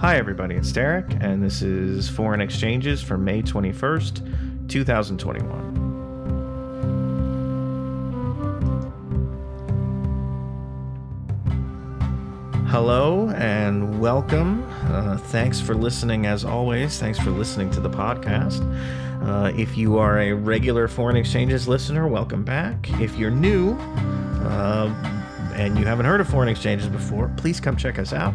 Hi, everybody, it's Derek, and this is Foreign Exchanges for May 21st, 2021. Hello and welcome. Uh, thanks for listening, as always. Thanks for listening to the podcast. Uh, if you are a regular Foreign Exchanges listener, welcome back. If you're new, uh, and you haven't heard of foreign exchanges before, please come check us out.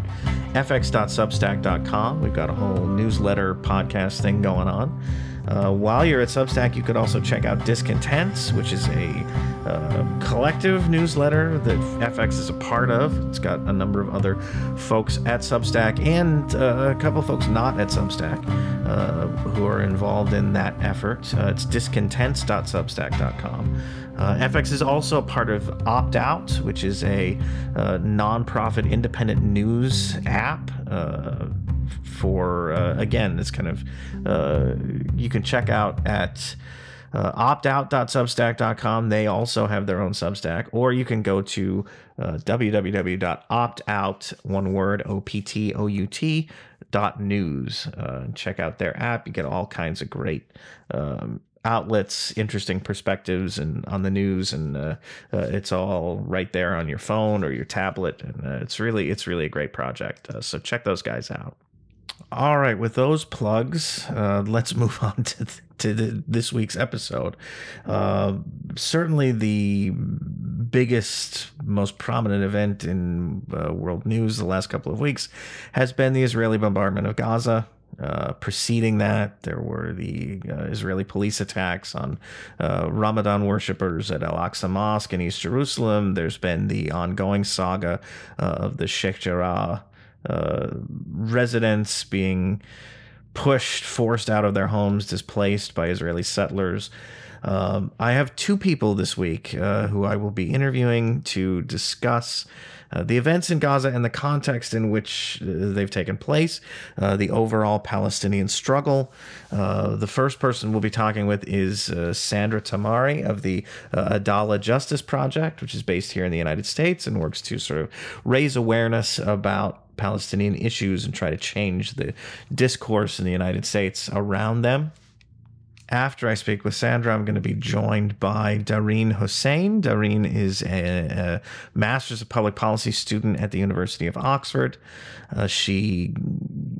fx.substack.com. We've got a whole newsletter podcast thing going on. Uh, while you're at Substack, you could also check out Discontents, which is a uh, collective newsletter that FX is a part of. It's got a number of other folks at Substack and uh, a couple folks not at Substack uh, who are involved in that effort. Uh, it's discontents.substack.com. FX is also a part of Opt Out, which is a nonprofit independent news app for, uh, again, this kind of, uh, you can check out at uh, optout.substack.com. They also have their own Substack, or you can go to uh, www.optout, one word, O P T O U T, dot news. Uh, check out their app. You get all kinds of great um, outlets, interesting perspectives, and on the news, and uh, uh, it's all right there on your phone or your tablet, and uh, it's really it's really a great project. Uh, so check those guys out. All right, with those plugs, uh, let's move on to th- to this week's episode. Uh, certainly, the biggest, most prominent event in world news the last couple of weeks has been the Israeli bombardment of Gaza. Uh, preceding that, there were the uh, Israeli police attacks on uh, Ramadan worshippers at Al Aqsa Mosque in East Jerusalem. There's been the ongoing saga uh, of the Sheikh Jarrah uh, residents being pushed, forced out of their homes, displaced by Israeli settlers. Um, I have two people this week uh, who I will be interviewing to discuss uh, the events in Gaza and the context in which uh, they've taken place, uh, the overall Palestinian struggle. Uh, the first person we'll be talking with is Sandra Tamari of the Adalah Justice Project, which is based here in the United States and works to sort of raise awareness about Palestinian issues and try to change the discourse in the United States around them. After I speak with Sandra, I'm going to be joined by Dareen Hussain. Dareen is a, a Master's of Public Policy student at the University of Oxford. Uh, she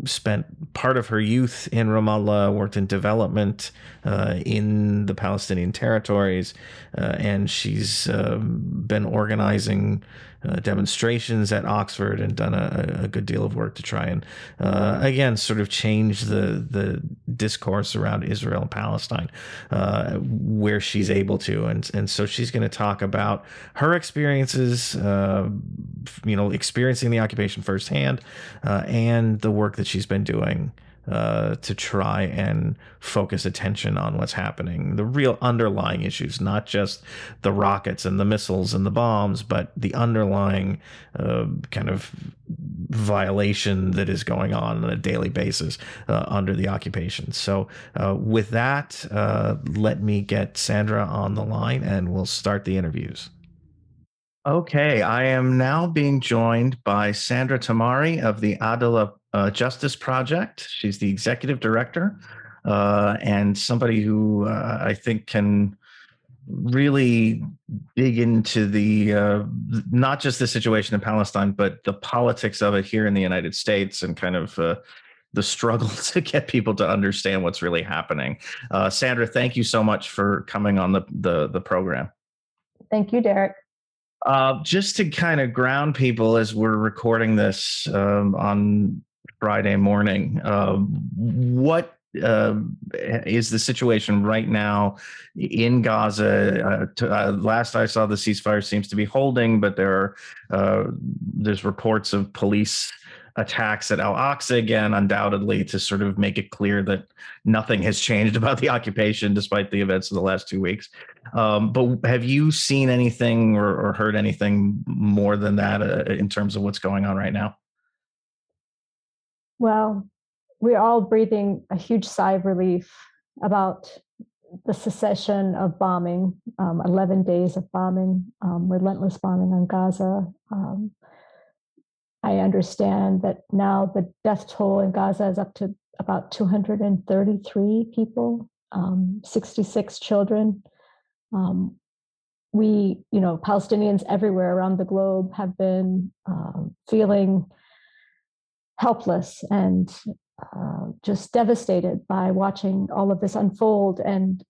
spent part of her youth in Ramallah, worked in development uh, in the Palestinian territories, uh, and she's um, been organizing uh, demonstrations at Oxford and done a, a, good deal of work to try and uh, again sort of change the the discourse around Israel and Palestine uh, where she's able to. And and so she's going to talk about her experiences uh, you know experiencing the occupation firsthand uh, and the work that she's been doing uh, to try and focus attention on what's happening, the real underlying issues, not just the rockets and the missiles and the bombs, but the underlying uh, kind of violation that is going on on a daily basis uh, under the occupation. So, uh, with that, uh, let me get Sandra on the line and we'll start the interviews. Okay, I am now being joined by Sandra Tamari of the Adalah uh, Justice Project. She's the executive director uh, and somebody who uh, I think can really dig into the uh, not just the situation in Palestine, but the politics of it here in the United States and kind of uh, the struggle to get people to understand what's really happening. Uh, Sandra, thank you so much for coming on the the, the program. Thank you, Derek. Uh, just to kind of ground people as we're recording this um, on Friday morning. Uh, what uh, is the situation right now in Gaza? Uh, uh, last I saw, the ceasefire seems to be holding, but there are uh, there's reports of police attacks at Al Aqsa again, undoubtedly, to sort of make it clear that nothing has changed about the occupation despite the events of the last two weeks. Um, but have you seen anything or, or heard anything more than that uh, in terms of what's going on right now? Well, we're all breathing a huge sigh of relief about the cessation of bombing, um, 11 days of bombing, um, relentless bombing on Gaza. Um, I understand that now the death toll in Gaza is up to about 233 people, um, 66 children. Um, we, you know, Palestinians everywhere around the globe have been uh, feeling helpless and uh, just devastated by watching all of this unfold. And,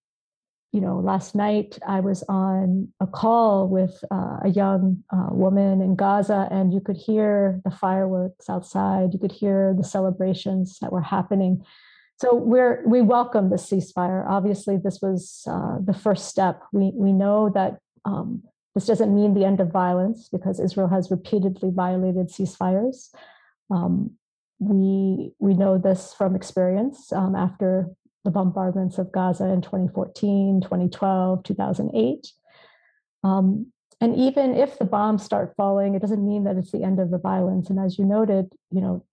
you know, last night I was on a call with uh, a young uh, woman in Gaza, and you could hear the fireworks outside. You could hear the celebrations that were happening. So we're we welcome the ceasefire. Obviously, this was uh, the first step. We we know that um, this doesn't mean the end of violence because Israel has repeatedly violated ceasefires. Um, we we know this from experience um, after the bombardments of Gaza in 2014, 2012, 2008. Um, and even if the bombs start falling, it doesn't mean that it's the end of the violence. And as you noted, you know,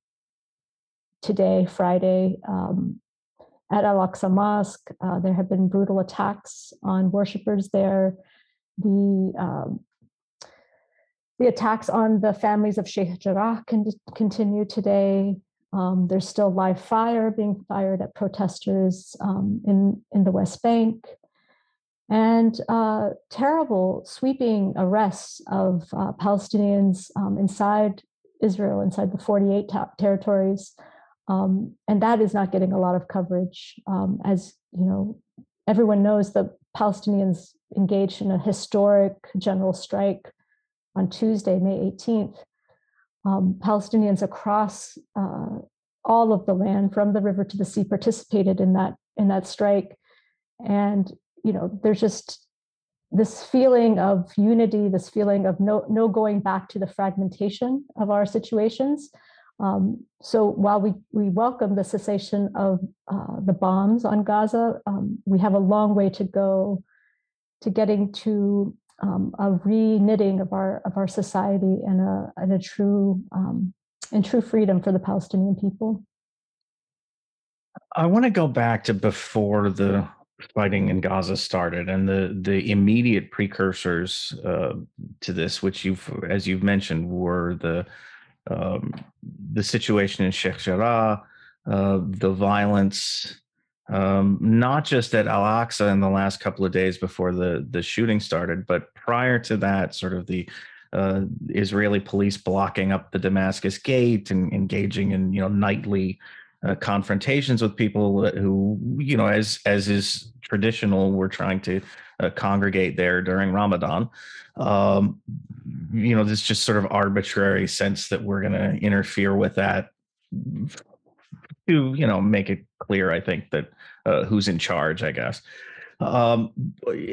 today, Friday, um, at Al Aqsa Mosque, uh, there have been brutal attacks on worshippers there. The um, the attacks on the families of Sheikh Jarrah continue today. Um, there's still live fire being fired at protesters um, in, in the West Bank. And uh, terrible sweeping arrests of uh, Palestinians um, inside Israel, inside the 48 territories. Um, and that is not getting a lot of coverage. Um, as you know, everyone knows the Palestinians engaged in a historic general strike on Tuesday, May 18th, um, Palestinians across uh, all of the land from the river to the sea participated in that in that strike, and you know there's just this feeling of unity, this feeling of no no going back to the fragmentation of our situations. Um, so while we we welcome the cessation of uh, the bombs on Gaza, um, we have a long way to go to getting to um, a re-knitting of our of our society and a and a true um, and true freedom for the Palestinian people. I want to go back to before the fighting in Gaza started and the the immediate precursors uh, to this, which you've as you've mentioned were the um, the situation in Sheikh Jarrah, uh, the violence um, not just at Al Aqsa in the last couple of days before the the shooting started, but prior to that, sort of the uh, Israeli police blocking up the Damascus Gate and engaging in you know nightly uh, confrontations with people who you know as as is traditional were trying to uh, congregate there during Ramadan. Um, you know, this just sort of arbitrary sense that we're going to interfere with that to you know make it clear i think that uh, who's in charge i guess. Um,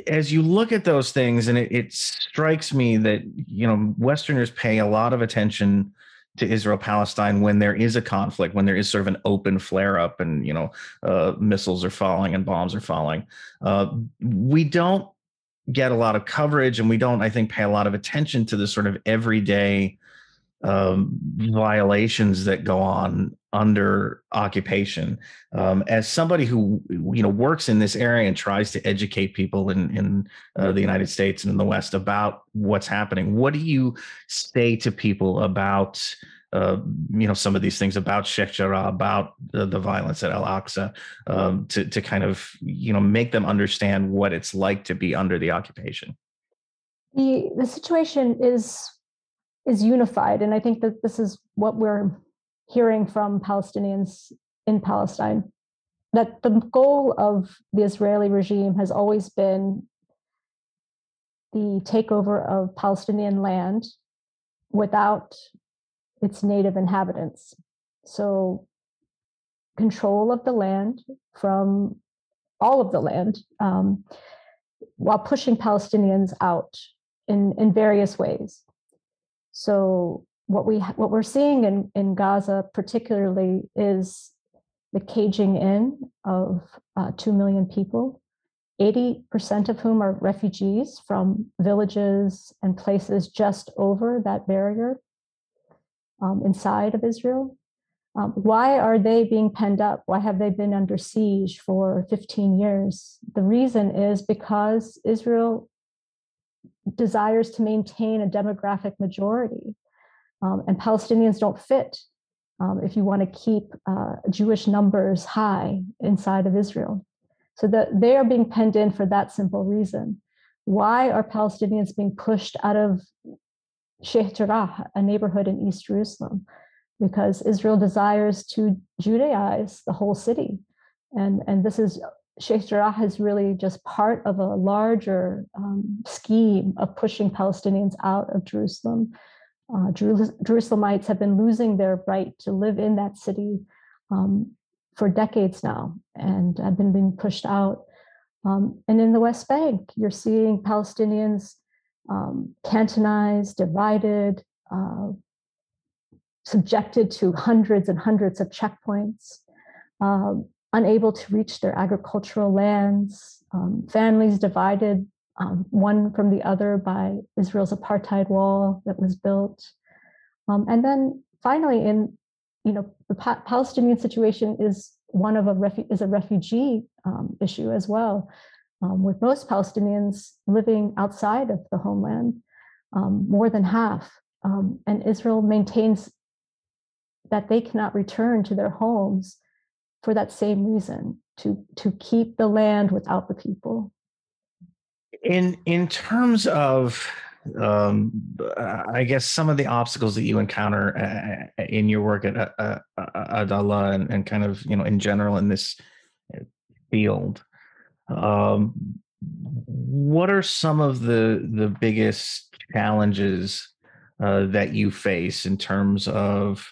as you look at those things and it, it, strikes me that you know westerners pay a lot of attention to israel palestine when there is a conflict when there is sort of an open flare up and you know uh, missiles are falling and bombs are falling. Uh, we don't get a lot of coverage and we don't i think pay a lot of attention to the sort of everyday um, violations that go on under occupation. Um, as somebody who you know works in this area and tries to educate people in in uh, the United States and in the West about what's happening, what do you say to people about? Uh, you know some of these things about Sheikh Jarrah, about the, the violence at Al Aqsa, um, to to kind of you know make them understand what it's like to be under the occupation. The the situation is is unified. And I think that this is what we're hearing from Palestinians in Palestine that the goal of the Israeli regime has always been the takeover of Palestinian land without its native inhabitants. So, control of the land from all of the land um, while pushing Palestinians out in, in various ways. So what we what we're seeing in, in Gaza particularly is the caging in of uh, two million people, 80% of whom are refugees from villages and places just over that barrier um, inside of Israel. Um, why are they being penned up? Why have they been under siege for 15 years? The reason is because Israel desires to maintain a demographic majority. um, and Palestinians don't fit um, if you want to keep uh, Jewish numbers high inside of Israel. So that they are being penned in for that simple reason. Why are Palestinians being pushed out of Sheikh Jarrah, a neighborhood in East Jerusalem? Because Israel desires to Judaize the whole city. And, and this is Sheikh Jarrah is really just part of a larger um, scheme of pushing Palestinians out of Jerusalem. Uh, Jerusalemites have been losing their right to live in that city um, for decades now and have been being pushed out. Um, and in the West Bank, you're seeing Palestinians um, cantonized, divided, uh, subjected to hundreds and hundreds of checkpoints. Um, unable to reach their agricultural lands, um, families divided um, one from the other by Israel's apartheid wall that was built. Um, and then finally, in you know, the pa- Palestinian situation is one of a refu- is a refugee um, issue as well, um, with most Palestinians living outside of the homeland, um, more than half. and Israel maintains that they cannot return to their homes for that same reason to to keep the land without the people. In in terms of um, I guess some of the obstacles that you encounter uh, in your work at uh, uh, Adalah and, and, kind of you know in general in this field, um, what are some of the the biggest challenges uh, that you face in terms of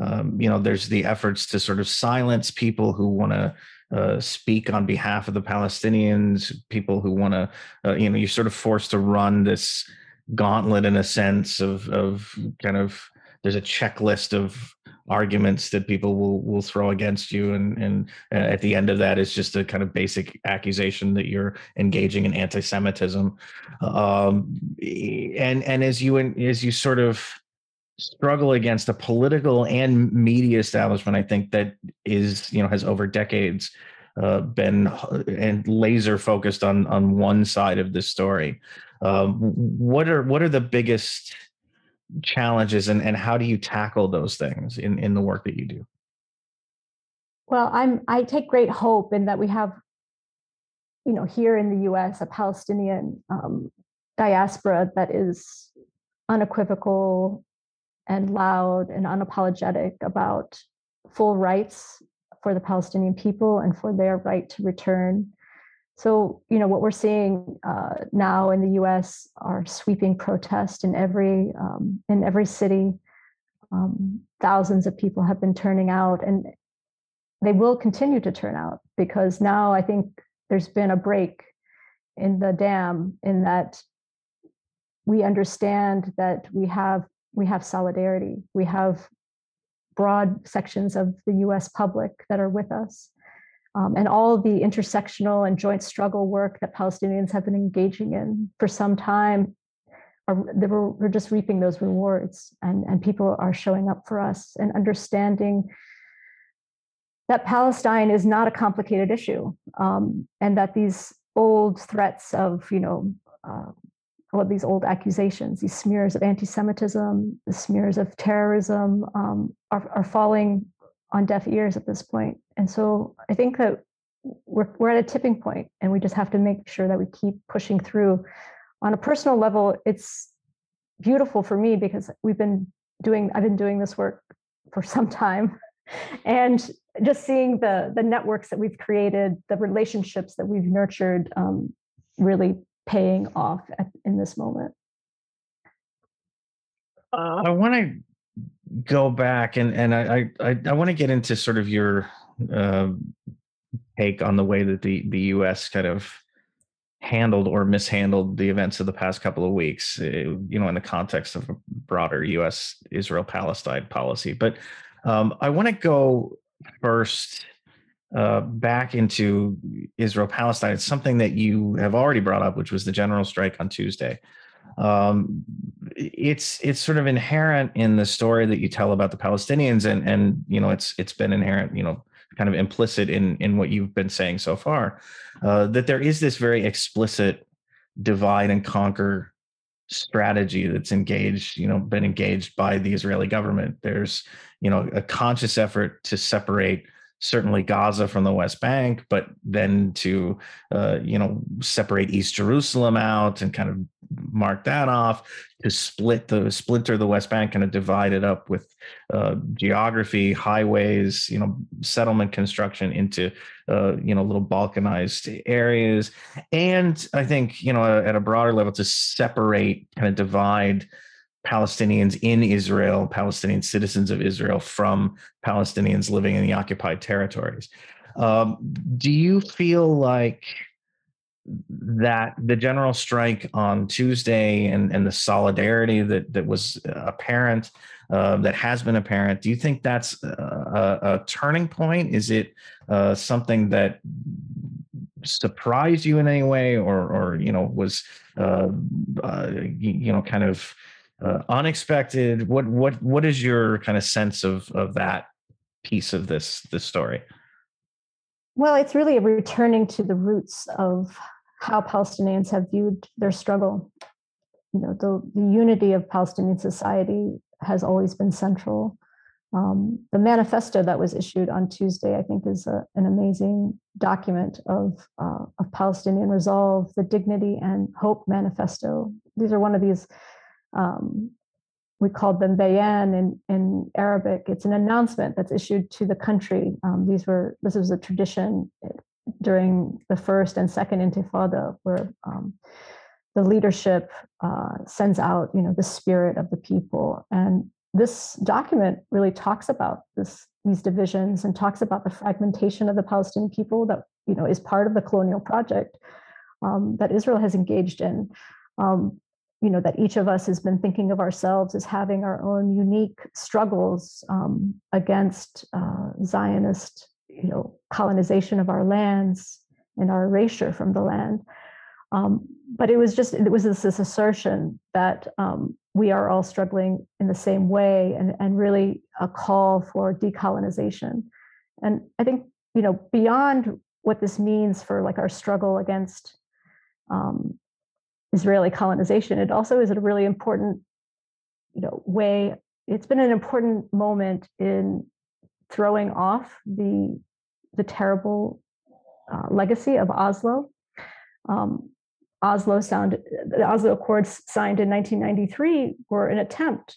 um, you know, there's the efforts to sort of silence people who want to uh, speak on behalf of the Palestinians, people who want to, uh, you know, you're sort of forced to run this gauntlet in a sense of of kind of there's a checklist of arguments that people will will throw against you. And and uh, at the end of that is just a kind of basic accusation that you're engaging in anti-semitism. Um, and and as you and as you sort of struggle against a political and media establishment i think that is you know has over decades uh, been and laser focused on on one side of this story. Um, what are what are the biggest challenges and and how do you tackle those things in in the work that you do? Well i'm i take great hope in that we have you know here in the us a palestinian um, diaspora that is unequivocal and loud and unapologetic about full rights for the Palestinian people and for their right to return. So, you know, what we're seeing uh, now in the U.S. are sweeping protests in every um, in every city. Um, thousands of people have been turning out, and they will continue to turn out because now I think there's been a break in the dam in that we understand that we have we have solidarity. We have broad sections of the US public that are with us. Um, and all the intersectional and joint struggle work that Palestinians have been engaging in for some time, are, we're, we're just reaping those rewards. And, and people are showing up for us and understanding that Palestine is not a complicated issue um, and that these old threats of, you know, uh, what these old accusations, these smears of anti-Semitism, the smears of terrorism, um, are, are falling on deaf ears at this point. And so I think that we're we're at a tipping point, and we just have to make sure that we keep pushing through. On a personal level, it's beautiful for me because we've been doing I've been doing this work for some time, and just seeing the the networks that we've created, the relationships that we've nurtured, um, really paying off at, in this moment? Uh, I want to go back and and I I, I want to get into sort of your uh, take on the way that the the U.S. kind of handled or mishandled the events of the past couple of weeks. Uh, you know, in the context of a broader U.S. Israel Palestine policy, but um, I want to go first uh, back into Israel Palestine, it's something that you have already brought up, which was the general strike on Tuesday. Um, it's it's sort of inherent in the story that you tell about the Palestinians, and and you know it's it's been inherent, you know, kind of implicit in in what you've been saying so far, uh, that there is this very explicit divide and conquer strategy that's engaged, you know, been engaged by the Israeli government. There's, you know, a conscious effort to separate certainly Gaza from the West Bank, but then to uh, you know separate East Jerusalem out and kind of mark that off to split the splinter the West Bank, kind of divide it up with uh, geography, highways, you know, settlement construction into uh, you know little balkanized areas, and I think you know at a broader level to separate, kind of divide Palestinians in Israel, Palestinian citizens of Israel, from Palestinians living in the occupied territories. Um, do you feel like that the general strike on Tuesday and, and the solidarity that, that was apparent, uh, that has been apparent, do you think that's a, a turning point? Is it uh, something that surprised you in any way or, or you know, was, uh, uh you know, kind of uh, unexpected what what what is your kind of sense of of that piece of this this story? Well it's really returning to the roots of how palestinians have viewed their struggle. You know the, the unity of palestinian society has always been central. Um, the manifesto that was issued on tuesday i think is a, an amazing document of, uh, of palestinian resolve the dignity and hope manifesto. These are one of these um, we called them bayan in, in Arabic. It's an announcement that's issued to the country. Um, these were this was a tradition during the first and second Intifada, where um, the leadership uh, sends out, you know, the spirit of the people. And this document really talks about this these divisions and talks about the fragmentation of the Palestinian people that you know is part of the colonial project um, that Israel has engaged in. Um, you know that each of us has been thinking of ourselves as having our own unique struggles um, against uh, Zionist, you know, colonization of our lands and our erasure from the land. Um, but it was just it was this, this assertion that um, we are all struggling in the same way, and and really a call for decolonization. And I think you know beyond what this means for like our struggle against um, Israeli colonization. It also is a really important, you know, way. It's been an important moment in throwing off the the terrible uh, legacy of Oslo. Um, Oslo sound, the Oslo Accords signed in 1993 were an attempt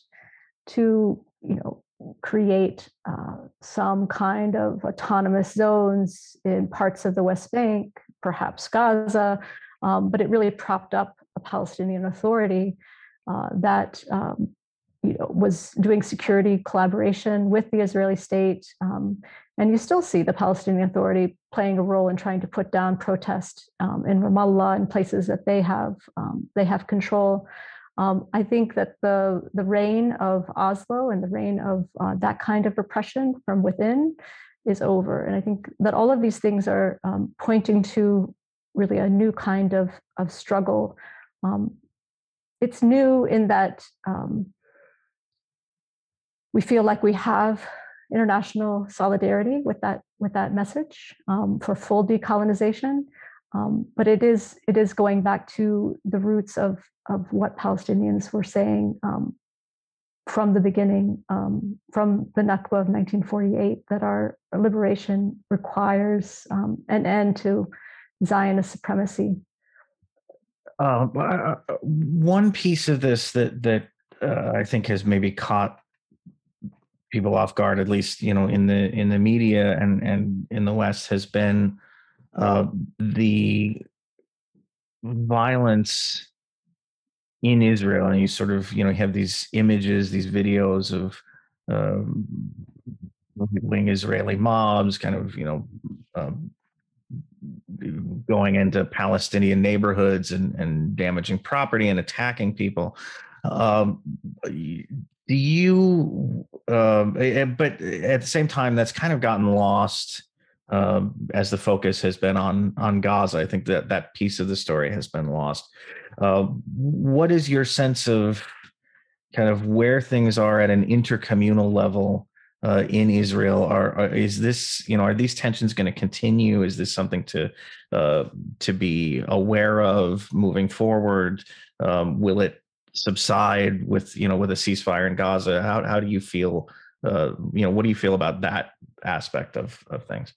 to, you know, create uh, some kind of autonomous zones in parts of the West Bank, perhaps Gaza, um, but it really propped up a Palestinian Authority uh, that um, you know, was doing security collaboration with the Israeli state. Um, and you still see the Palestinian Authority playing a role in trying to put down protest um, in Ramallah and places that they have um, they have control. Um, I think that the the reign of Oslo and the reign of uh, that kind of repression from within is over. And I think that all of these things are pointing to really a new kind of of struggle um, it's new in that um, we feel like we have international solidarity with that with that message um, for full decolonization. Um, but it is it is going back to the roots of of what Palestinians were saying um, from the beginning, um, from the Nakba of 1948, that our liberation requires um, an end to Zionist supremacy uh, uh, one piece of this that that uh, I think has maybe caught people off guard, at least you know in the in the media and and in the West, has been uh, the violence in Israel, and you sort of you know have these images, these videos of um, wing Israeli mobs, kind of you know um, going into Palestinian neighborhoods and, and damaging property and attacking people. Um, do you, um, but at the same time, that's kind of gotten lost um, as the focus has been on on Gaza. I think that that piece of the story has been lost. Uh, what is your sense of kind of where things are at an intercommunal level uh, in Israel? Are, are, is this you know are these tensions going to continue? Is this something to uh, to be aware of moving forward? Um, will it subside with you know with a ceasefire in Gaza? How how do you feel? Uh, you know, what do you feel about that aspect of of things?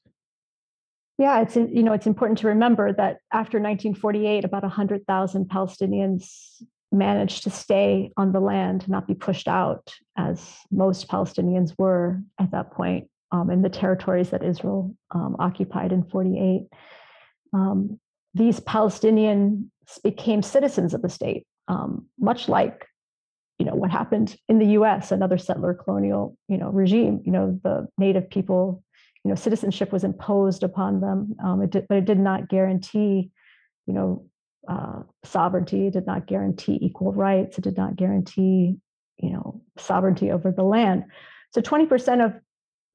Yeah, it's you know it's important to remember that after 1948, about 100,000 Palestinians managed to stay on the land, not be pushed out, as most Palestinians were at that point um, in the territories that Israel um, occupied in 48. Um, these Palestinians became citizens of the state, um, much like you know what happened in the U.S. another settler colonial you know regime. You know the native people, you know citizenship was imposed upon them, um, it did, but it did not guarantee you know uh, sovereignty. Did not guarantee equal rights. It did not guarantee you know sovereignty over the land. So 20% of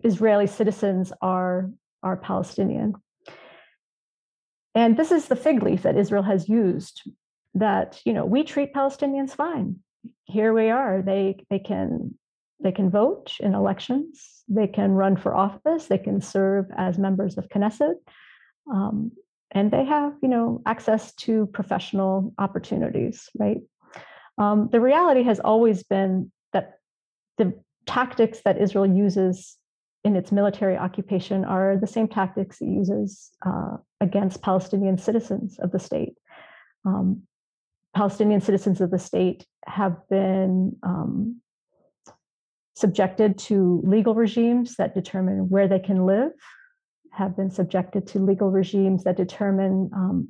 Israeli citizens are are Palestinian. And this is the fig leaf that Israel has used that, you know, we treat Palestinians fine. Here we are. They they can they can vote in elections. They can run for office. They can serve as members of Knesset. Um, and they have, you know, access to professional opportunities, right? Um, the reality has always been that the tactics that Israel uses in its military occupation are the same tactics it uses uh, against Palestinian citizens of the state. Um, Palestinian citizens of the state have been um, subjected to legal regimes that determine where they can live, have been subjected to legal regimes that determine um,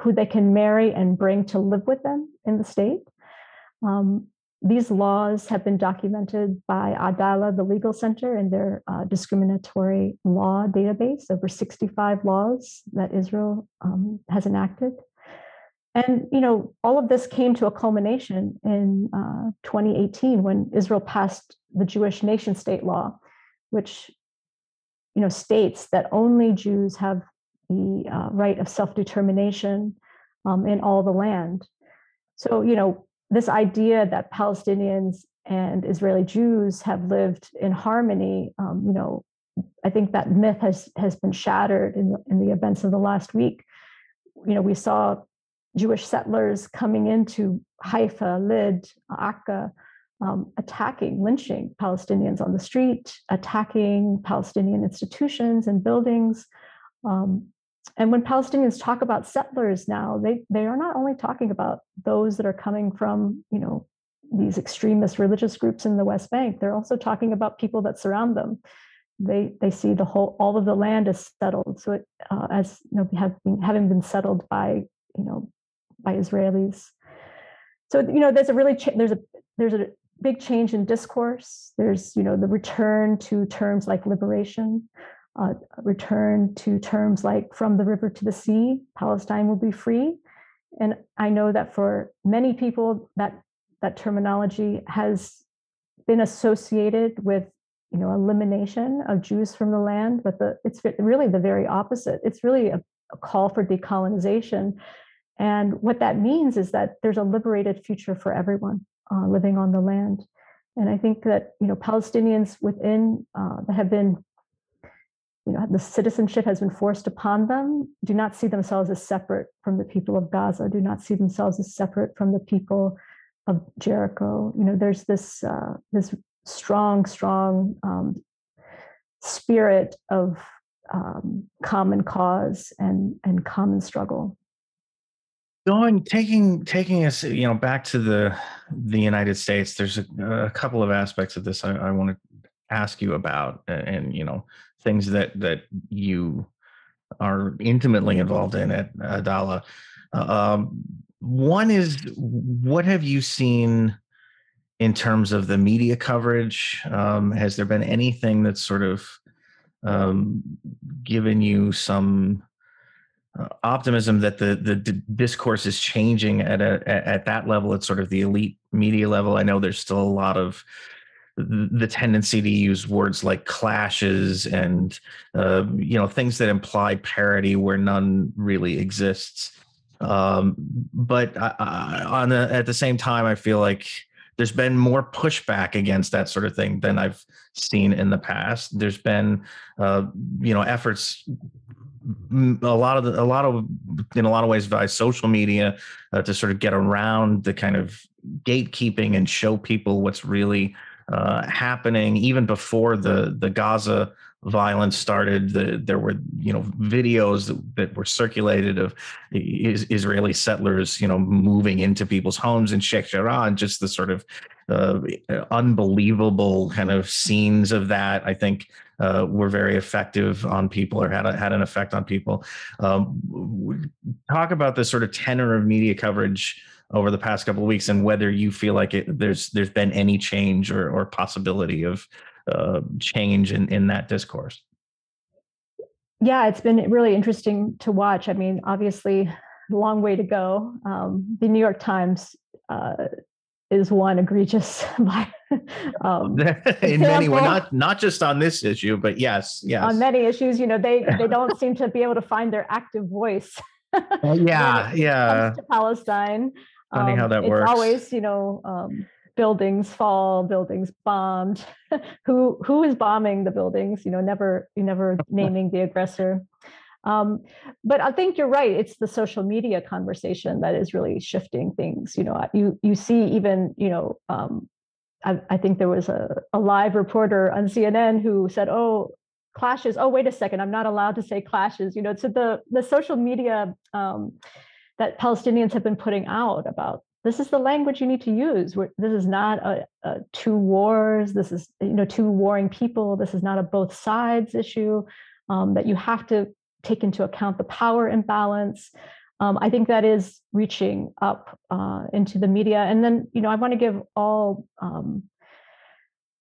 who they can marry and bring to live with them in the state. Um, these laws have been documented by Adalah, the legal center, in their uh, discriminatory law database, over 65 laws that Israel um, has enacted. And you know, all of this came to a culmination in uh, 2018 when Israel passed the Jewish nation state law, which you know states that only Jews have the uh, right of self-determination um, in all the land. So you know, this idea that Palestinians and Israeli Jews have lived in harmony, um, you know, I think that myth has has been shattered in the, in the events of the last week. You know, we saw Jewish settlers coming into Haifa, Lid, Akka, um, attacking, lynching Palestinians on the street, attacking Palestinian institutions and buildings. Um, and when Palestinians talk about settlers now, they they are not only talking about those that are coming from you know these extremist religious groups in the West Bank. They're also talking about people that surround them. They they see the whole all of the land is settled, so it uh, as you know having been settled by you know by Israelis. So you know there's a really cha- there's a there's a big change in discourse. There's you know the return to terms like liberation uh, return to terms like from the river to the sea, Palestine will be free. And I know that for many people, that that terminology has been associated with you know elimination of Jews from the land, but the, it's really the very opposite. It's really a, a call for decolonization. And what that means is that there's a liberated future for everyone uh, living on the land. And I think that you know Palestinians within uh, that have been you know, the citizenship has been forced upon them, do not see themselves as separate from the people of Gaza, do not see themselves as separate from the people of Jericho. You know, there's this uh, this strong, strong um, spirit of um, common cause and and common struggle. Going taking taking us, you know, back to the the United States. There's a, a couple of aspects of this I, I want to ask you about, and, and you know, things that that you are intimately involved in at Adalah. Um, one is what have you seen in terms of the media coverage? Um, has there been anything that's sort of um, given you some uh, optimism that the, the discourse is changing at a at that level? At sort of the elite media level. I know there's still a lot of the tendency to use words like clashes and uh, you know things that imply parity where none really exists um, but I, I, on at the same time i feel like there's been more pushback against that sort of thing than i've seen in the past there's been uh, you know efforts a lot of the, a lot of in a lot of ways by social media uh, to sort of get around the kind of gatekeeping and show people what's really uh, happening. Even before the the Gaza violence started, the, there were you know videos that, that were circulated of is, Israeli settlers you know moving into people's homes in Sheikh Jarrah, and just the sort of uh, unbelievable kind of scenes of that. I think uh, were very effective on people or had a, had an effect on people. Um, talk about the sort of tenor of media coverage over the past couple of weeks and whether you feel like it, there's there's been any change or, or possibility of uh, change in, in that discourse. Yeah, it's been really interesting to watch. I mean, obviously, long way to go. Um, the New York Times uh, is one egregious um, in many we're not not just on this issue but yes yes on many issues you know they they don't seem to be able to find their active voice yeah yeah to palestine funny um, how that it's works always you know um, buildings fall buildings bombed who who is bombing the buildings you know never you never naming the aggressor um, but I think you're right. It's the social media conversation that is really shifting things. You know, you you see even you know. Um, I, think there was a, a live reporter on CNN who said, "Oh, clashes. Oh, wait a second. I'm not allowed to say clashes." You know, so the the social media um, that Palestinians have been putting out about this is the language you need to use. this is not a, a, two wars. This is you know two warring people. This is not a both sides issue. Um, that you have to take into account the power imbalance. Um, I think that is reaching up uh, into the media. And then, you know, I want to give all um,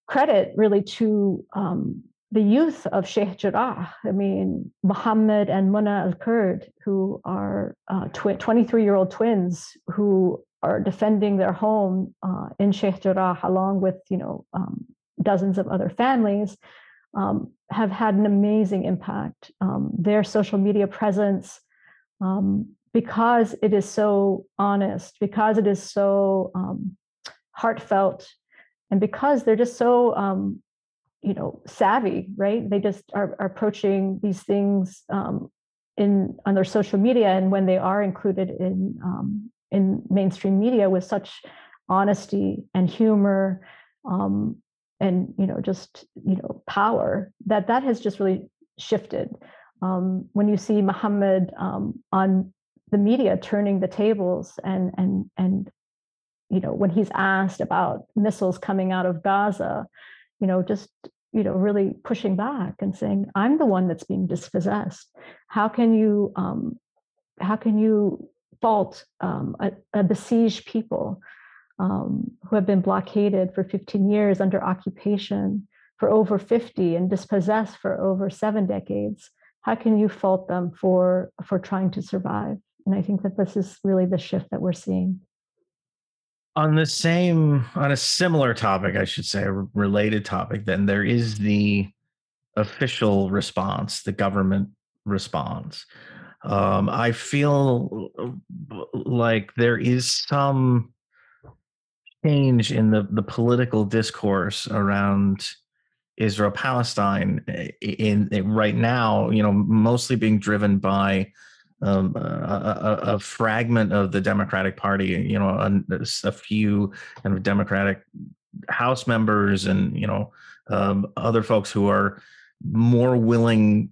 credit really to um, the youth of Sheikh Jarrah. I mean, Muhammad and Muna al Kurd, who are uh, 23 year old twins who are defending their home uh, in Sheikh Jarrah along with, you know, um, dozens of other families um, have had an amazing impact. Um, their social media presence, um, because it is so honest, because it is so um, heartfelt, and because they're just so, um, you know, savvy, right? They just are, are approaching these things um, in on their social media, and when they are included in in mainstream media with such honesty and humor um, and you know just you know power that that has just really shifted um, when you see Muhammad um, on the media turning the tables and and and you know when he's asked about missiles coming out of Gaza, you know just you know really pushing back and saying I'm the one that's being dispossessed. How can you um, how can you fault um, a, a besieged people? um, who have been blockaded for 15 years under occupation for over 50 and dispossessed for over seven decades how can you fault them for for trying to survive and i think that this is really the shift that we're seeing. On the same on a similar topic i should say a related topic then there is the official response the government response. Um, i feel like there is some change in the, the political discourse around Israel Palestine eh, in, in, right now, you know, mostly being driven by um, a, a, fragment of the Democratic Party, you know, a, a, few kind of Democratic House members and you know um, other folks who are more willing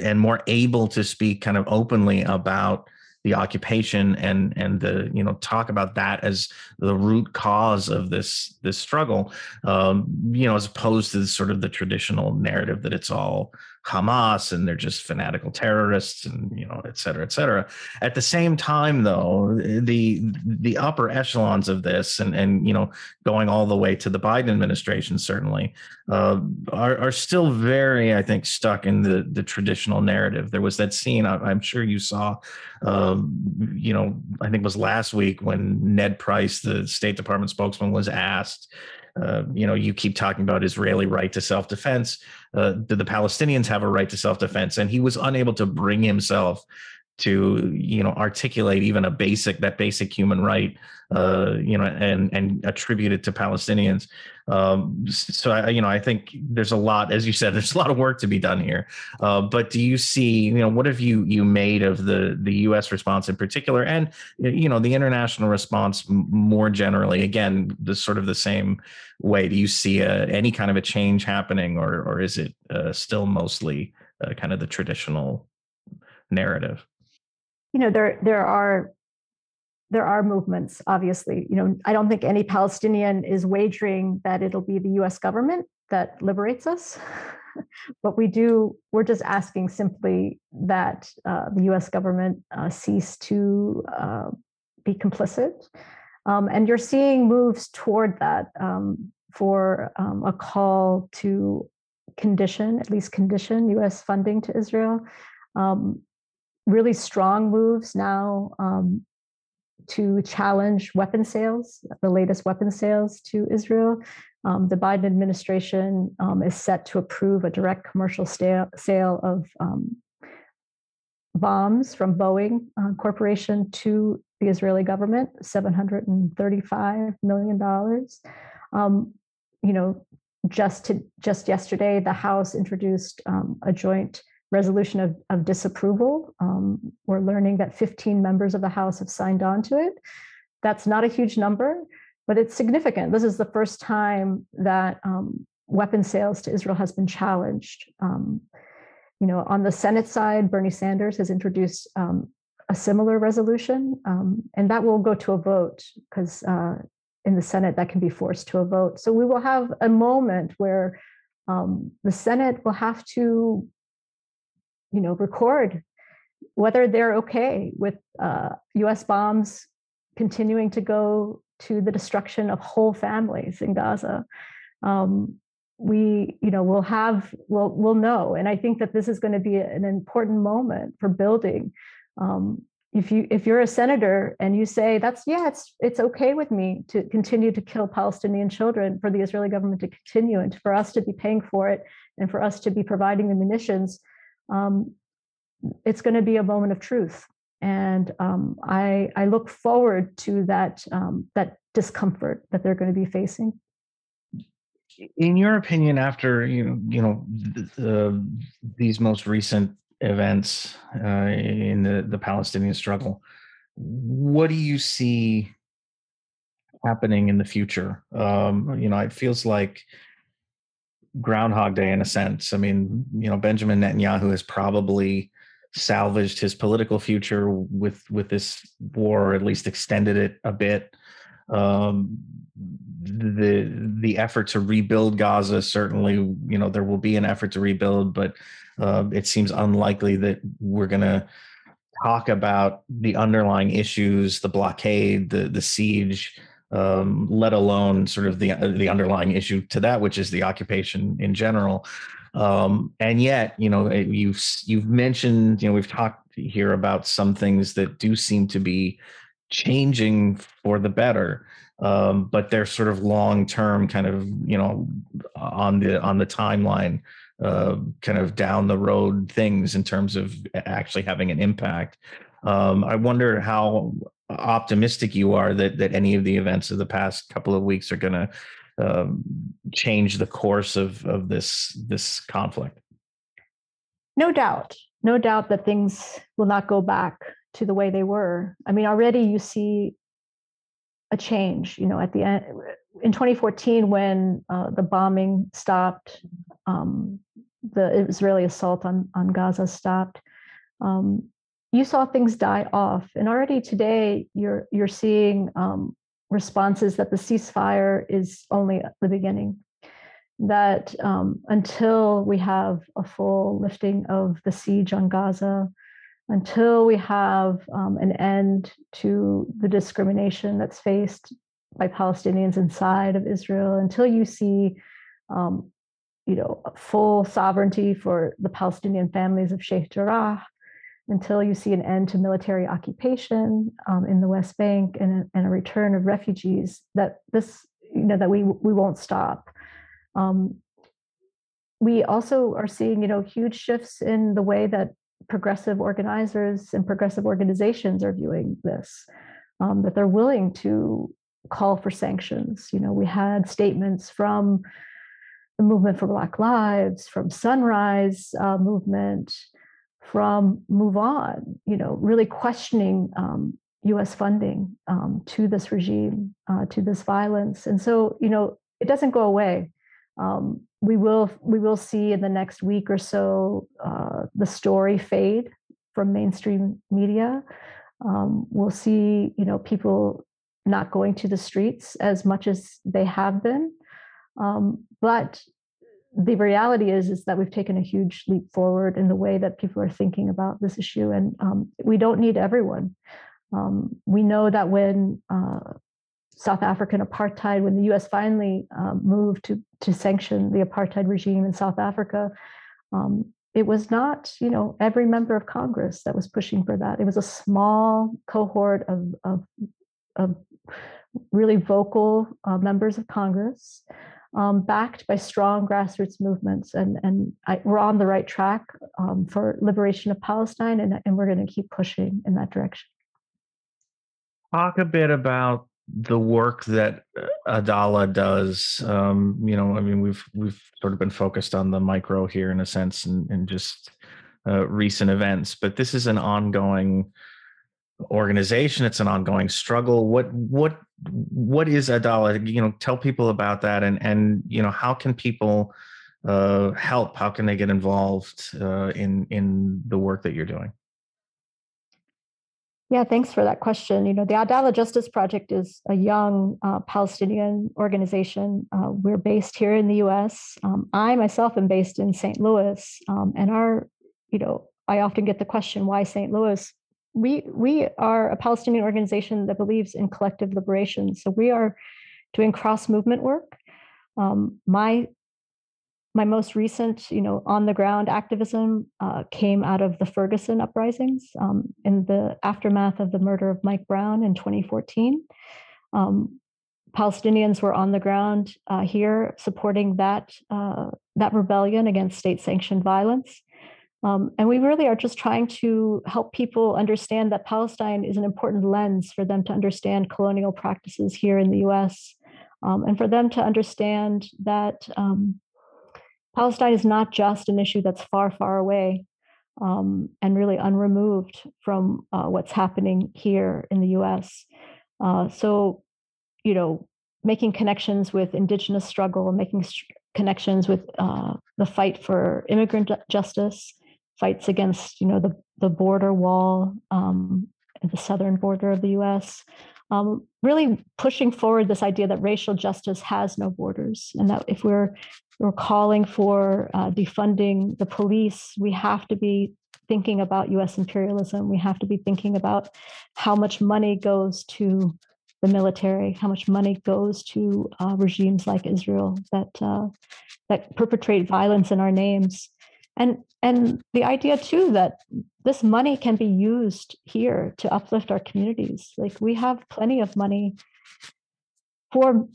and more able to speak kind of openly about the occupation and and the you know talk about that as the root cause of this this struggle um, you know as opposed to sort of the traditional narrative that it's all Hamas and they're just fanatical terrorists and you know et cetera et cetera. At the same time though the the upper echelons of this and and you know going all the way to the Biden administration certainly uh, are, are still very I think stuck in the the traditional narrative. There was that scene I, am sure you saw um, you know I think it was last week when Ned Price the State Department spokesman was asked uh, you know, you keep talking about Israeli right to self defense. Uh, do the Palestinians have a right to self defense? And he was unable to bring himself to you know articulate even a basic that basic human right uh, you know and and attribute it to Palestinians. Um, so I you know I think there's a lot as you said there's a lot of work to be done here. Uh, but do you see you know what have you you made of the the U.S. response in particular and you know the international response more generally? Again, the sort of the same way. Do you see a, any kind of a change happening or or is it uh, still mostly uh, kind of the traditional narrative? You know there there are there are movements obviously. You know i don't think any palestinian is wagering that it'll be the us government that liberates us. But we do we're just asking simply that uh, the us government uh, cease to uh, be complicit. Um, and you're seeing moves toward that um, for um, a call to condition at least condition us funding to israel. Um, really strong moves now um, to challenge weapon sales, the latest weapon sales to Israel. Um, the Biden administration um, is set to approve a direct commercial sta- sale of um, bombs from Boeing uh, Corporation to the Israeli government, $735 million. Um, you know, just to just yesterday, the House introduced um, a joint resolution of, of disapproval. Um, we're learning that 15 members of the House have signed on to it. That's not a huge number, but it's significant. This is the first time that um, weapon sales to Israel has been challenged. Um, you know, on the Senate side, Bernie Sanders has introduced um, a similar resolution, um, and that will go to a vote because uh, in the Senate that can be forced to a vote. So we will have a moment where um, the Senate will have to you know, record whether they're okay with uh, U.S. bombs continuing to go to the destruction of whole families in Gaza. Um, we, you know, will have, we'll, we'll know. And I think that this is going to be an important moment for building. Um, if you if you're a senator and you say that's yeah it's it's okay with me to continue to kill Palestinian children for the Israeli government to continue and for us to be paying for it and for us to be providing the munitions um, it's going to be a moment of truth. And um, I, I look forward to that, um, that discomfort that they're going to be facing. In your opinion, after you know, you know, the, these most recent events uh, in the, the Palestinian struggle, what do you see happening in the future? Um, you know, it feels like Groundhog Day in a sense. I mean, you know, Benjamin Netanyahu has probably salvaged his political future with with this war, or at least extended it a bit. Um, the the effort to rebuild Gaza certainly, you know, there will be an effort to rebuild, but uh, it seems unlikely that we're going to talk about the underlying issues, the blockade, the the siege, um, let alone sort of the the underlying issue to that, which is the occupation in general. Um, and yet, you know, you've you've mentioned, you know, we've talked here about some things that do seem to be changing for the better, um, but they're sort of long term, kind of, you know, on the on the timeline, uh, kind of down the road things in terms of actually having an impact. Um, I wonder how optimistic you are that that any of the events of the past couple of weeks are going to um, change the course of of this this conflict. No doubt, no doubt that things will not go back to the way they were. I mean, already you see a change. You know, at the end in 2014, when uh, the bombing stopped, um, the Israeli assault on on Gaza stopped. Um, you saw things die off, and already today you're you're seeing um, responses that the ceasefire is only the beginning. That um, until we have a full lifting of the siege on Gaza, until we have um, an end to the discrimination that's faced by Palestinians inside of Israel, until you see, um, you know, full sovereignty for the Palestinian families of Sheikh Jarrah, until you see an end to military occupation um, in the West Bank and a, and a, return of refugees, that this, you know, that we we won't stop. Um, we also are seeing, you know, huge shifts in the way that progressive organizers and progressive organizations are viewing this, um, that they're willing to call for sanctions. You know, we had statements from the movement for Black Lives, from Sunrise uh, movement, from Move On, you know, really questioning um, US funding um, to this regime, uh, to this violence. And so, you know, it doesn't go away. Um, we will we will see in the next week or so uh, the story fade from mainstream media. Um, we'll see, you know, people not going to the streets as much as they have been. Um, but the reality is is that we've taken a huge leap forward in the way that people are thinking about this issue, and um, we don't need everyone. Um, we know that when uh, South African apartheid, when the U.S. finally um, moved to to sanction the apartheid regime in South Africa, um, it was not you know every member of Congress that was pushing for that. It was a small cohort of of, of really vocal uh, members of Congress um, backed by strong grassroots movements. And, and I, we're on the right track um, for liberation of Palestine, and, and we're going to keep pushing in that direction. Talk a bit about the work that Adalah does. Um, you know, I mean, we've we've sort of been focused on the micro here in a sense, and, and just uh, recent events, but this is an ongoing organization. It's an ongoing struggle. What what what is adalah you know tell people about that and and you know how can people uh, help? How can they get involved uh, in in the work that you're doing? Yeah thanks for that question. You know the adalah justice project is a young uh, palestinian organization. Uh, we're based here in the us um, i myself am based in st louis. Um, and our you know i often get the question why st louis we we are a Palestinian organization that believes in collective liberation. So we are doing cross movement work. Um, my my most recent, you know, on the ground activism uh, came out of the Ferguson uprisings um, in the aftermath of the murder of Mike Brown in 2014. Um, Palestinians were on the ground uh, here supporting that uh, that rebellion against state-sanctioned violence. Um, and we really are just trying to help people understand that Palestine is an important lens for them to understand colonial practices here in the US, um, and for them to understand that um, Palestine is not just an issue that's far, far away um, and really unremoved from uh, what's happening here in the US. Uh, so, you know, making connections with Indigenous struggle, making connections with uh, the fight for immigrant justice fights against, you know, the, the border wall um, the southern border of the U.S. Um, really pushing forward this idea that racial justice has no borders, and that if we're we're calling for uh, defunding the police, we have to be thinking about U.S. imperialism. We have to be thinking about how much money goes to the military, how much money goes to uh, regimes like Israel that uh, that perpetrate violence in our names and and the idea too that this money can be used here to uplift our communities. Like we have plenty of money for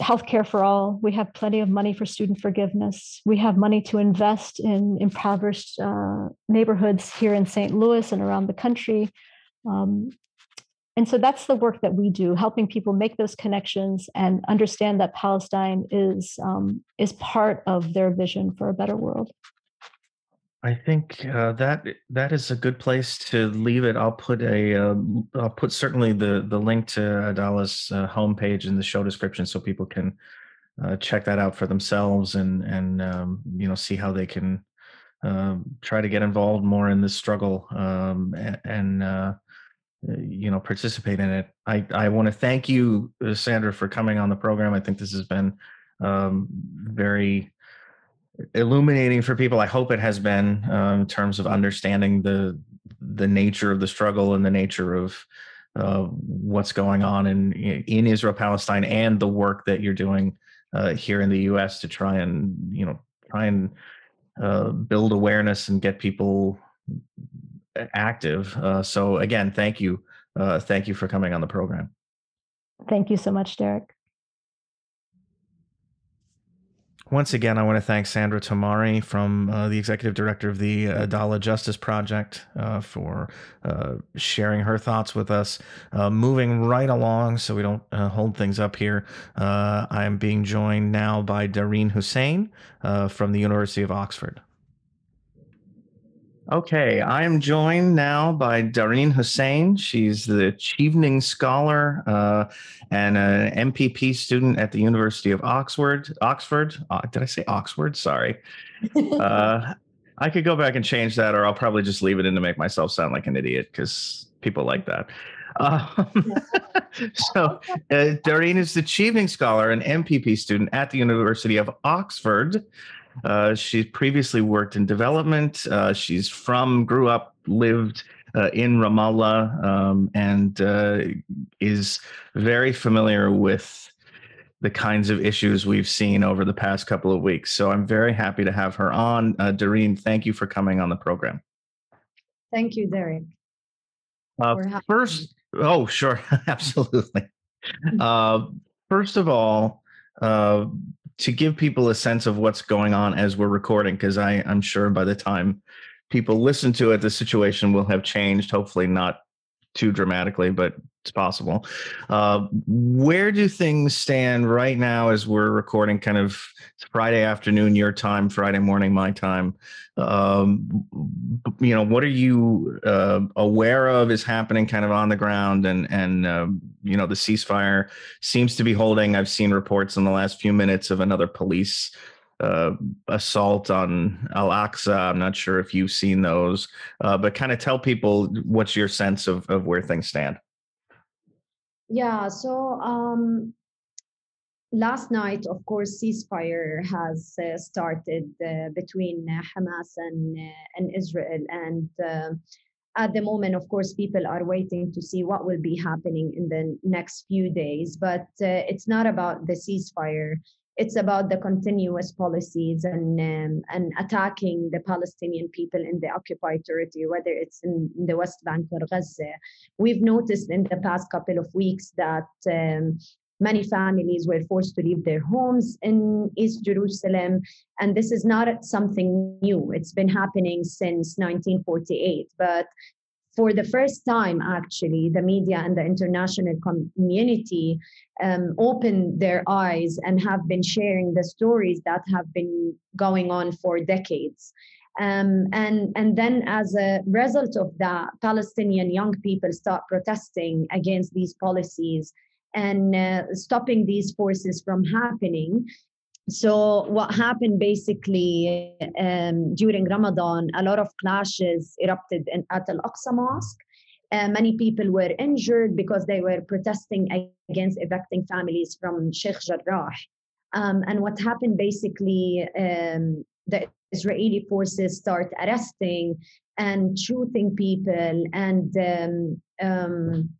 healthcare for all. We have plenty of money for student forgiveness. We have money to invest in impoverished uh, neighborhoods here in st louis and around the country. Um, and so that's the work that we do helping people make those connections and understand that palestine is um, is part of their vision for a better world I think uh, that that is a good place to leave it. I'll put a will um, put certainly the the link to Adalah's uh, homepage in the show description so people can uh, check that out for themselves and and um, you know see how they can um, try to get involved more in this struggle um, and, and uh, you know participate in it. I I want to thank you, uh, Sandra, for coming on the program. I think this has been um, very illuminating for people. I hope it has been um, in terms of understanding the the nature of the struggle and the nature of uh, what's going on in in Israel Palestine and the work that you're doing uh, here in the U.S. to try and you know try and uh, build awareness and get people active. Uh, so again, thank you, uh, thank you for coming on the program. Thank you so much, Derek. Once again, I want to thank Sandra Tamari from uh, the executive director of the Adalah Justice Project uh, for uh, sharing her thoughts with us. Uh, moving right along, so we don't uh, hold things up here, uh, I am being joined now by Dareen Hussain from the University of Oxford. Okay, I am joined now by Dareen Hussain. She's the Chevening Scholar uh, and an MPP student at the University of Oxford. Oxford? Uh, did I say Oxford? Sorry. Uh, I could go back and change that, or I'll probably just leave it in to make myself sound like an idiot because people like that. Um, so, uh, Dareen is the Chevening Scholar and MPP student at the University of Oxford. Uh, she's previously worked in development. Uh, she's from, grew up, lived uh, in Ramallah, um, and uh, is very familiar with the kinds of issues we've seen over the past couple of weeks. So I'm very happy to have her on. Uh, Dareen, thank you for coming on the program. Thank you, Derek. Uh, first, oh, sure, absolutely. Uh, first of all, uh, to give people a sense of what's going on as we're recording, because I'm sure by the time people listen to it, the situation will have changed. Hopefully, not too dramatically, but it's possible. Uh, where do things stand right now as we're recording? Kind of Friday afternoon, your time, Friday morning, my time. Um, you know, what are you uh, aware of is happening kind of on the ground, and and uh, you know the ceasefire seems to be holding. I've seen reports in the last few minutes of another police uh, assault on Al Aqsa. I'm not sure if you've seen those, uh, but kind of tell people what's your sense of, of where things stand. Yeah, so um, last night, of course, ceasefire has uh, started uh, between uh, Hamas and, uh, and Israel. And at the moment, of course, people are waiting to see what will be happening in the next few days. But it's not about the ceasefire it's about the continuous policies and um, and attacking the Palestinian people in the occupied territory, whether it's in, the West Bank or Gaza. We've noticed in the past couple of weeks that um, many families were forced to leave their homes in East Jerusalem, and this is not something new. It's been happening since 1948, but for the first time, actually, the media and the international community um, opened their eyes and have been sharing the stories that have been going on for decades. Um, and, and then, as a result of that, Palestinian young people start protesting against these policies and uh, stopping these forces from happening so what happened basically um, during Ramadan, a lot of clashes erupted in, at Al-Aqsa Mosque. Uh, many people were injured because they were protesting against evicting families from Sheikh Jarrah. Um, and what happened basically, um, the Israeli forces start arresting and shooting people and um, um,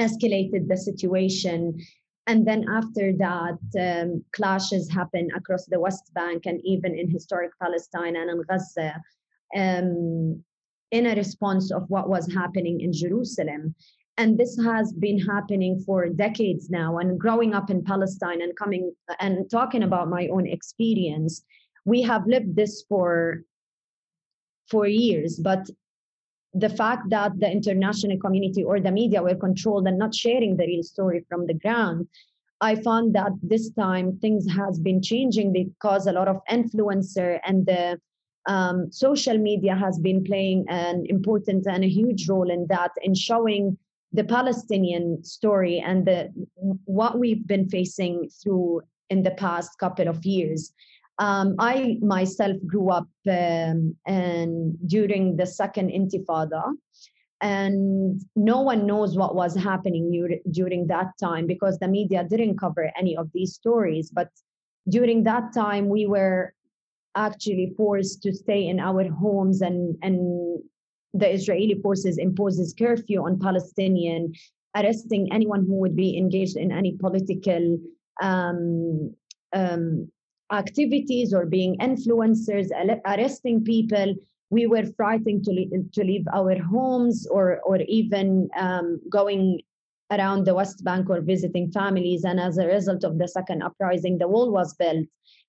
escalated the situation and then after that, um, clashes happen across the West Bank and even in historic Palestine and in Gaza um, in a response of what was happening in Jerusalem. And this has been happening for decades now. And growing up in Palestine and coming and talking about my own experience, we have lived this for for years. But the fact that the international community or the media were controlled and not sharing the real story from the ground i found that this time things has been changing because a lot of influencer and the um, social media has been playing an important and a huge role in that in showing the palestinian story and the what we've been facing through in the past couple of years um, I myself grew up um, and during the second Intifada, and no one knows what was happening during that time because the media didn't cover any of these stories. But during that time, we were actually forced to stay in our homes, and and the Israeli forces imposes curfew on Palestinian, arresting anyone who would be engaged in any political um, um, activities or being influencers, arresting people. We were frightened to, leave, to leave our homes or, or even um, going around the West Bank or visiting families. And as a result of the second uprising, the wall was built.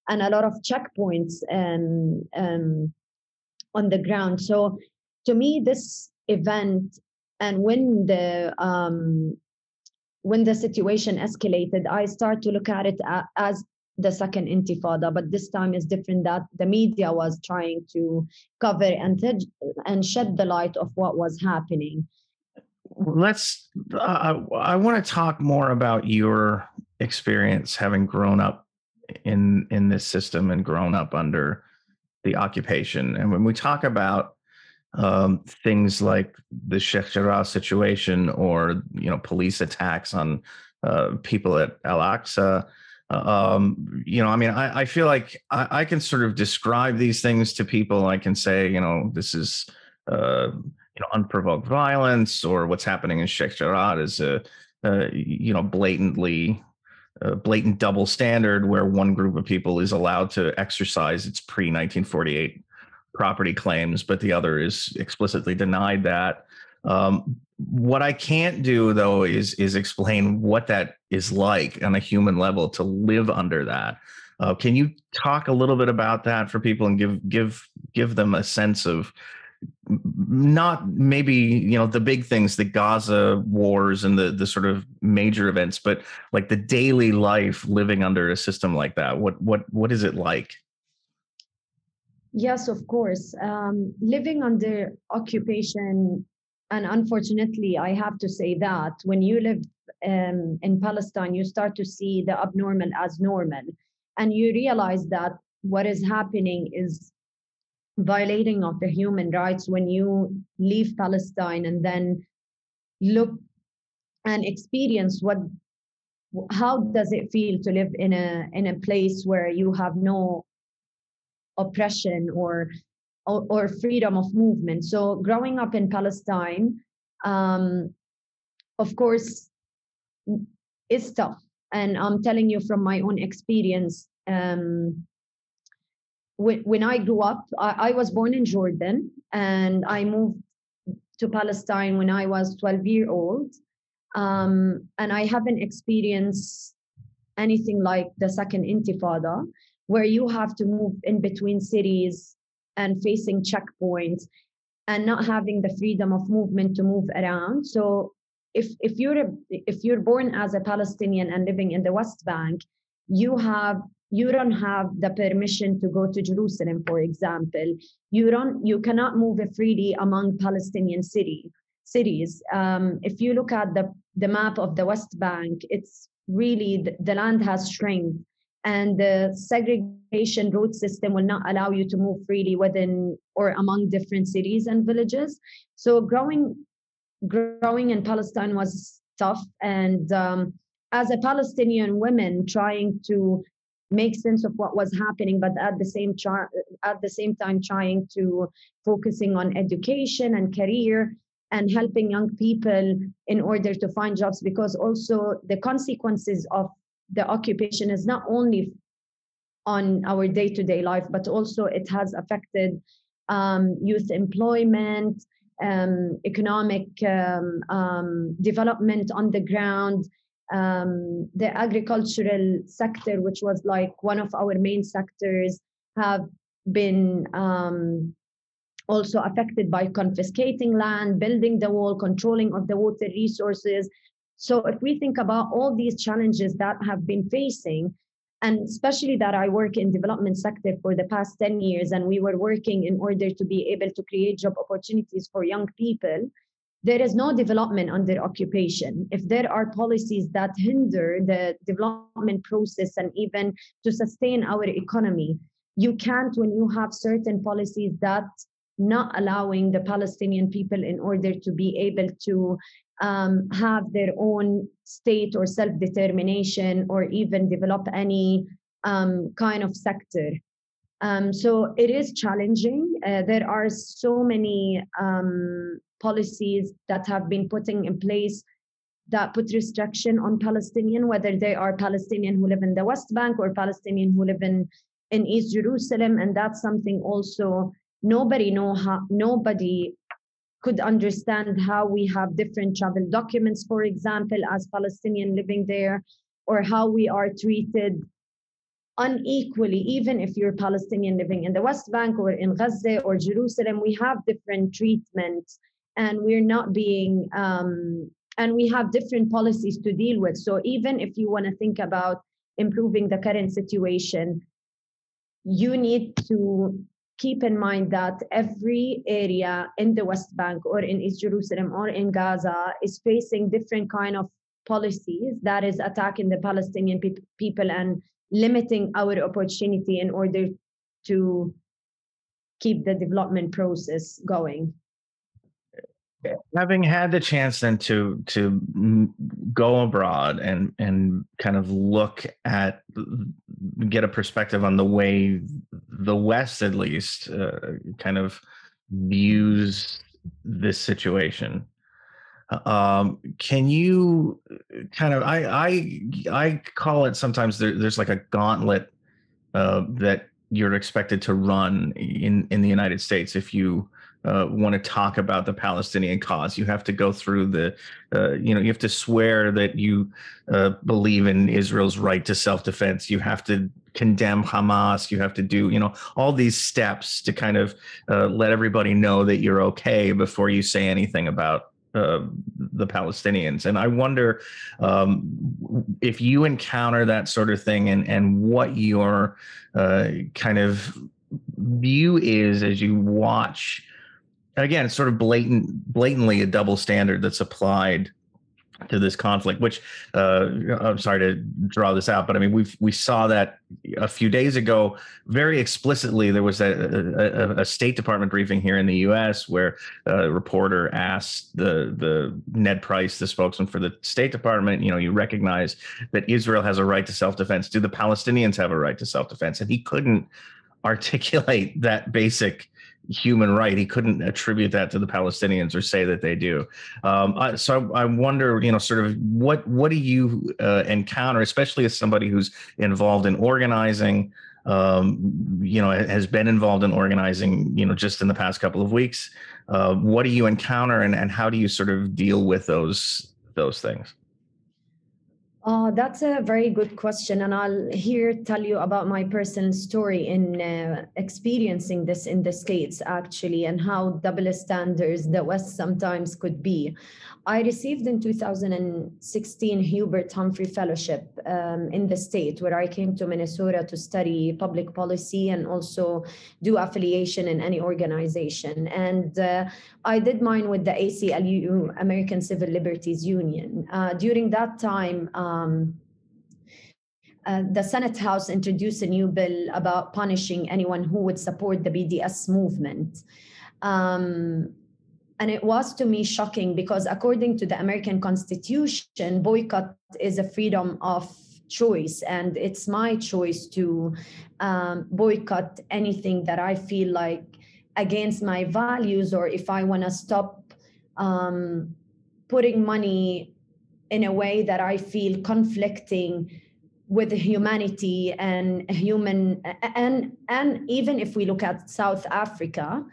and a lot of checkpoints um, um, on the ground. So to me, this event and when the um, when the situation escalated, I start to look at it as the second intifada, but this time is different that the media was trying to cover and and shed the light of what was happening. Let's. Uh, I want to talk more about your experience having grown up in in this system and grown up under the occupation. And when we talk about um, things like the Sheikh Jarrah situation or you know police attacks on uh, people at Al Aqsa. Uh, um, you know, I mean, I, I feel like I, I, can sort of describe these things to people. I can say, you know, this is uh, you know unprovoked violence, or what's happening in Sheikh Jarrah is a, a you know blatantly a blatant double standard where one group of people is allowed to exercise its pre 1948 property claims, but the other is explicitly denied that. Um, what I can't do though is is explain what that is like on a human level to live under that. Uh, can you talk a little bit about that for people and give give give them a sense of not maybe you know the big things the gaza wars and the the sort of major events but like the daily life living under a system like that what what what is it like Yes, of course. Um, living under occupation, and unfortunately, I have to say that when you live um, in Palestine, you start to see the abnormal as normal. And you realize that what is happening is violating of the human rights when you leave Palestine and then look and experience what how does it feel to live in a in a place where you have no oppression or, or, or freedom of movement. So growing up in Palestine, um, of course, is tough. And I'm telling you from my own experience. Um, when, I grew up, I, I was born in Jordan and I moved to Palestine when I was 12 year old. Um, and I haven't experienced anything like the second intifada where you have to move in between cities and facing checkpoints and not having the freedom of movement to move around. So if if you're a, if you're born as a palestinian and living in the west bank you have you don't have the permission to go to jerusalem for example. You don't you cannot move freely among palestinian city cities. Um, if you look at the the map of the west bank it's really the, the land has shrunk and the segregation road system will not allow you to move freely within or among different cities and villages. So growing growing in Palestine was tough, and um, as a Palestinian woman trying to make sense of what was happening, but at the same char- at the same time trying to focusing on education and career and helping young people in order to find jobs because also the consequences of the occupation is not only on our day-to-day life, but also it has affected um, youth employment, um, economic um, um development on the ground, um, the agricultural sector, which was like one of our main sectors, have been um, also affected by confiscating land, building the wall, controlling of the water resources, so if we think about all these challenges that have been facing, and especially that I work in development sector for the past 10 years, and we were working in order to be able to create job opportunities for young people, there is no development under occupation. If there are policies that hinder the development process and even to sustain our economy, you can't when you have certain policies that not allowing the Palestinian people in order to be able to um, have their own state or self determination or even develop any um, kind of sector. Um, so it is challenging. Uh, there are so many um, policies that have been putting in place that put restriction on Palestinian, whether they are Palestinian who live in the West Bank or Palestinian who live in, in East Jerusalem. And that's something also nobody know how nobody could understand how we have different travel documents, for example, as Palestinian living there, or how we are treated unequally, even if you're Palestinian living in the West Bank or in Gaza or Jerusalem, we have different treatments and we're not being, um, and we have different policies to deal with. So even if you want to think about improving the current situation, you need to keep in mind that every area in the West Bank or in East Jerusalem or in Gaza is facing different kind of policies that is attacking the Palestinian pe- people and limiting our opportunity in order to keep the development process going having had the chance then to to go abroad and and kind of look at get a perspective on the way the west at least uh, kind of views this situation. Um, can you kind of I I I call it sometimes there, there's like a gauntlet uh, that you're expected to run in in the United States if you uh, want to talk about the Palestinian cause. You have to go through the, uh, you know, you have to swear that you uh, believe in Israel's right to self defense. You have to condemn Hamas. You have to do, you know, all these steps to kind of uh, let everybody know that you're okay before you say anything about uh, the Palestinians. And I wonder um, if you encounter that sort of thing and, and what your uh, kind of view is as you watch. Again, it's sort of blatant, blatantly a double standard that's applied to this conflict which uh, i'm sorry to draw this out but i mean we we saw that a few days ago. Very explicitly there was a, a, a, state department briefing here in the us where a reporter asked the the ned price the spokesman for the state department you know you recognize that israel has a right to self-defense. Do the palestinians have a right to self-defense? And he couldn't articulate that basic human right. He couldn't attribute that to the Palestinians or say that they do. Um, I, so I, I, wonder, you know, sort of what what do you uh, encounter, especially as somebody who's involved in organizing, um, you know, has been involved in organizing, you know, just in the past couple of weeks. Uh, what do you encounter, and, and how do you sort of deal with those those things? Uh, that's a very good question. And I'll here tell you about my personal story in uh, experiencing this in the States, actually, and how double standards the West sometimes could be. I received in 2016 Hubert Humphrey Fellowship um, in the state, where I came to Minnesota to study public policy and also do affiliation in any organization. And uh, I did mine with the ACLU, American Civil Liberties Union. Uh, during that time, um, uh, the Senate House introduced a new bill about punishing anyone who would support the BDS movement. Um, and it was to me shocking because according to the American Constitution, boycott is a freedom of choice, and it's my choice to um, boycott anything that I feel like against my values, or if I want to stop um, putting money in a way that I feel conflicting with humanity and human and and even if we look at South Africa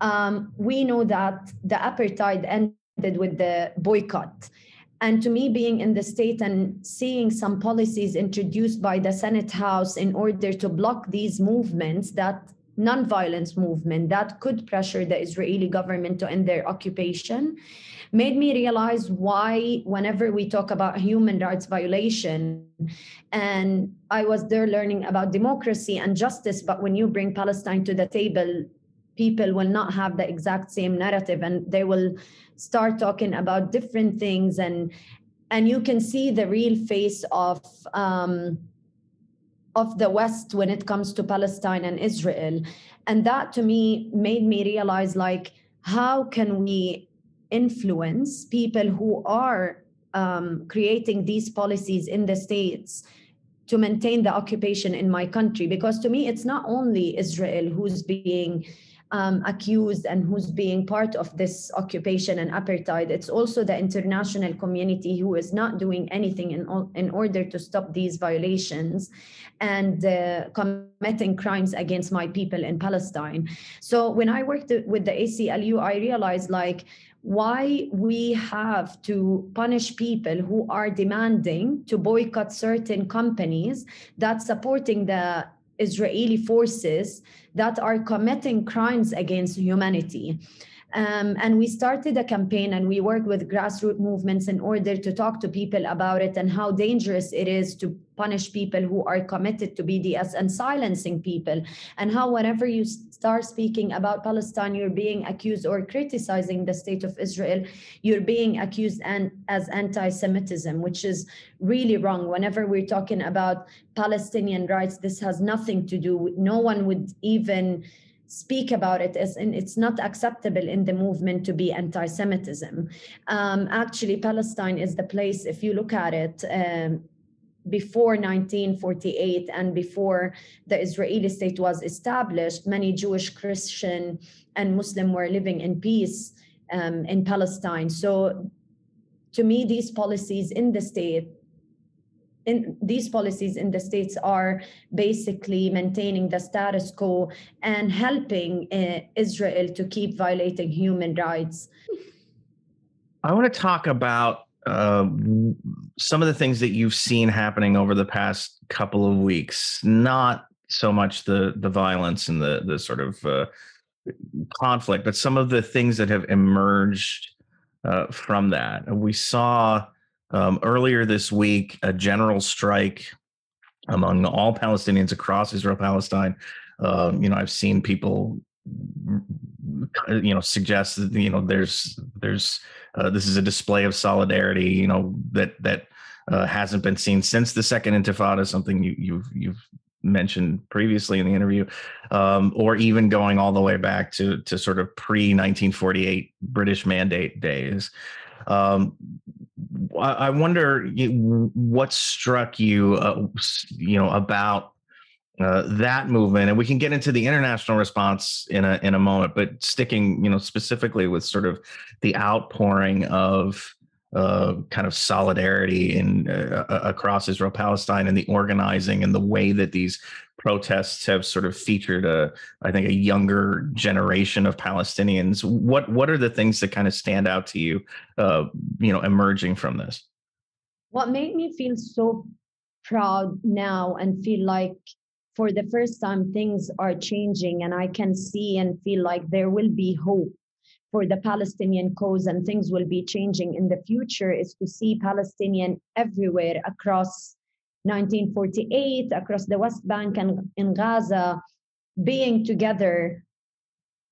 um, we know that the apartheid ended with the boycott. And to me, being in the state and seeing some policies introduced by the Senate House in order to block these movements, that non-violence movement that could pressure the Israeli government to end their occupation, made me realize why, whenever we talk about human rights violation, and I was there learning about democracy and justice, but when you bring Palestine to the table, people will not have the exact same narrative and they will start talking about different things and and you can see the real face of um, of the west when it comes to palestine and israel. And that to me made me realize like how can we influence people who are um, creating these policies in the states to maintain the occupation in my country? Because to me it's not only israel who's being um, accused and who's being part of this occupation and apartheid. It's also the international community who is not doing anything in, in order to stop these violations and uh, committing crimes against my people in Palestine. So when I worked with the ACLU, I realized like why we have to punish people who are demanding to boycott certain companies that supporting the Israeli forces that are committing crimes against humanity. Um, and we started a campaign and we worked with grassroots movements in order to talk to people about it and how dangerous it is to punish people who are committed to BDS and silencing people. And how, whenever you start speaking about Palestine, you're being accused or criticizing the state of Israel, you're being accused as anti Semitism, which is really wrong. Whenever we're talking about Palestinian rights, this has nothing to do with, no one would even speak about it as and it's not acceptable in the movement to be anti-Semitism. Um, actually, Palestine is the place, if you look at it, um, before 1948 and before the Israeli state was established, many Jewish, Christian, and Muslim were living in peace um, in Palestine. So, to me, these policies in the state in these policies in the states are basically maintaining the status quo and helping uh, Israel to keep violating human rights. I want to talk about uh, some of the things that you've seen happening over the past couple of weeks. Not so much the the violence and the the sort of uh, conflict, but some of the things that have emerged uh, from that. We saw um, earlier this week, a general strike among all Palestinians across Israel Palestine. Um, you know, I've seen people, you know, suggests that you know there's there's uh, this is a display of solidarity. You know that that uh, hasn't been seen since the Second Intifada. Something you, you've you've mentioned previously in the interview, um, or even going all the way back to to sort of pre 1948 British Mandate days. Um, I wonder what struck you, uh, you know, about uh, that movement, and we can get into the international response in a in a moment. But sticking, you know, specifically with sort of the outpouring of uh, kind of solidarity in uh, across Israel Palestine and the organizing and the way that these protests have sort of featured a I think a younger generation of Palestinians. What what are the things that kind of stand out to you, uh, you know, emerging from this? What made me feel so proud now and feel like for the first time things are changing and I can see and feel like there will be hope for the Palestinian cause and things will be changing in the future is to see Palestinian everywhere across 1948, across the West Bank and in Gaza, being together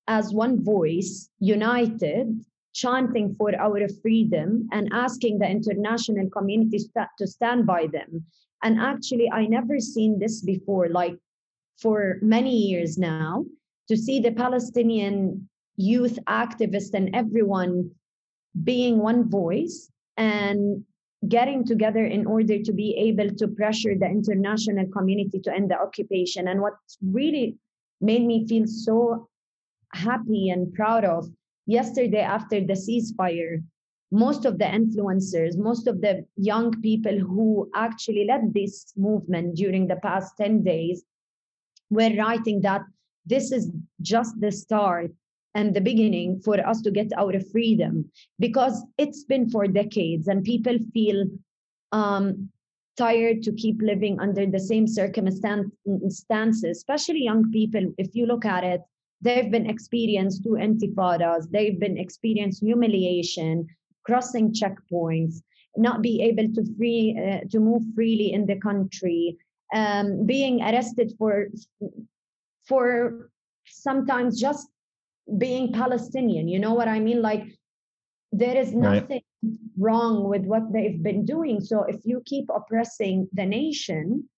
as one voice, united, chanting for our freedom and asking the international community to stand by them. And actually, I never seen this before, like for many years now, to see the Palestinian youth activists and everyone being one voice and getting together in order to be able to pressure the international community to end the occupation. And what really made me feel so happy and proud of yesterday after the ceasefire, most of the influencers, most of the young people who actually led this movement during the past 10 days were writing that this is just the start and the beginning for us to get our freedom because it's been for decades and people feel um, tired to keep living under the same circumstances, especially young people. If you look at it, they've been experienced two intifadas, they've been experienced humiliation, crossing checkpoints, not be able to free uh, to move freely in the country, um, being arrested for for sometimes just being Palestinian. You know what I mean? Like there is nothing right. wrong with what they've been doing. So if you keep oppressing the nation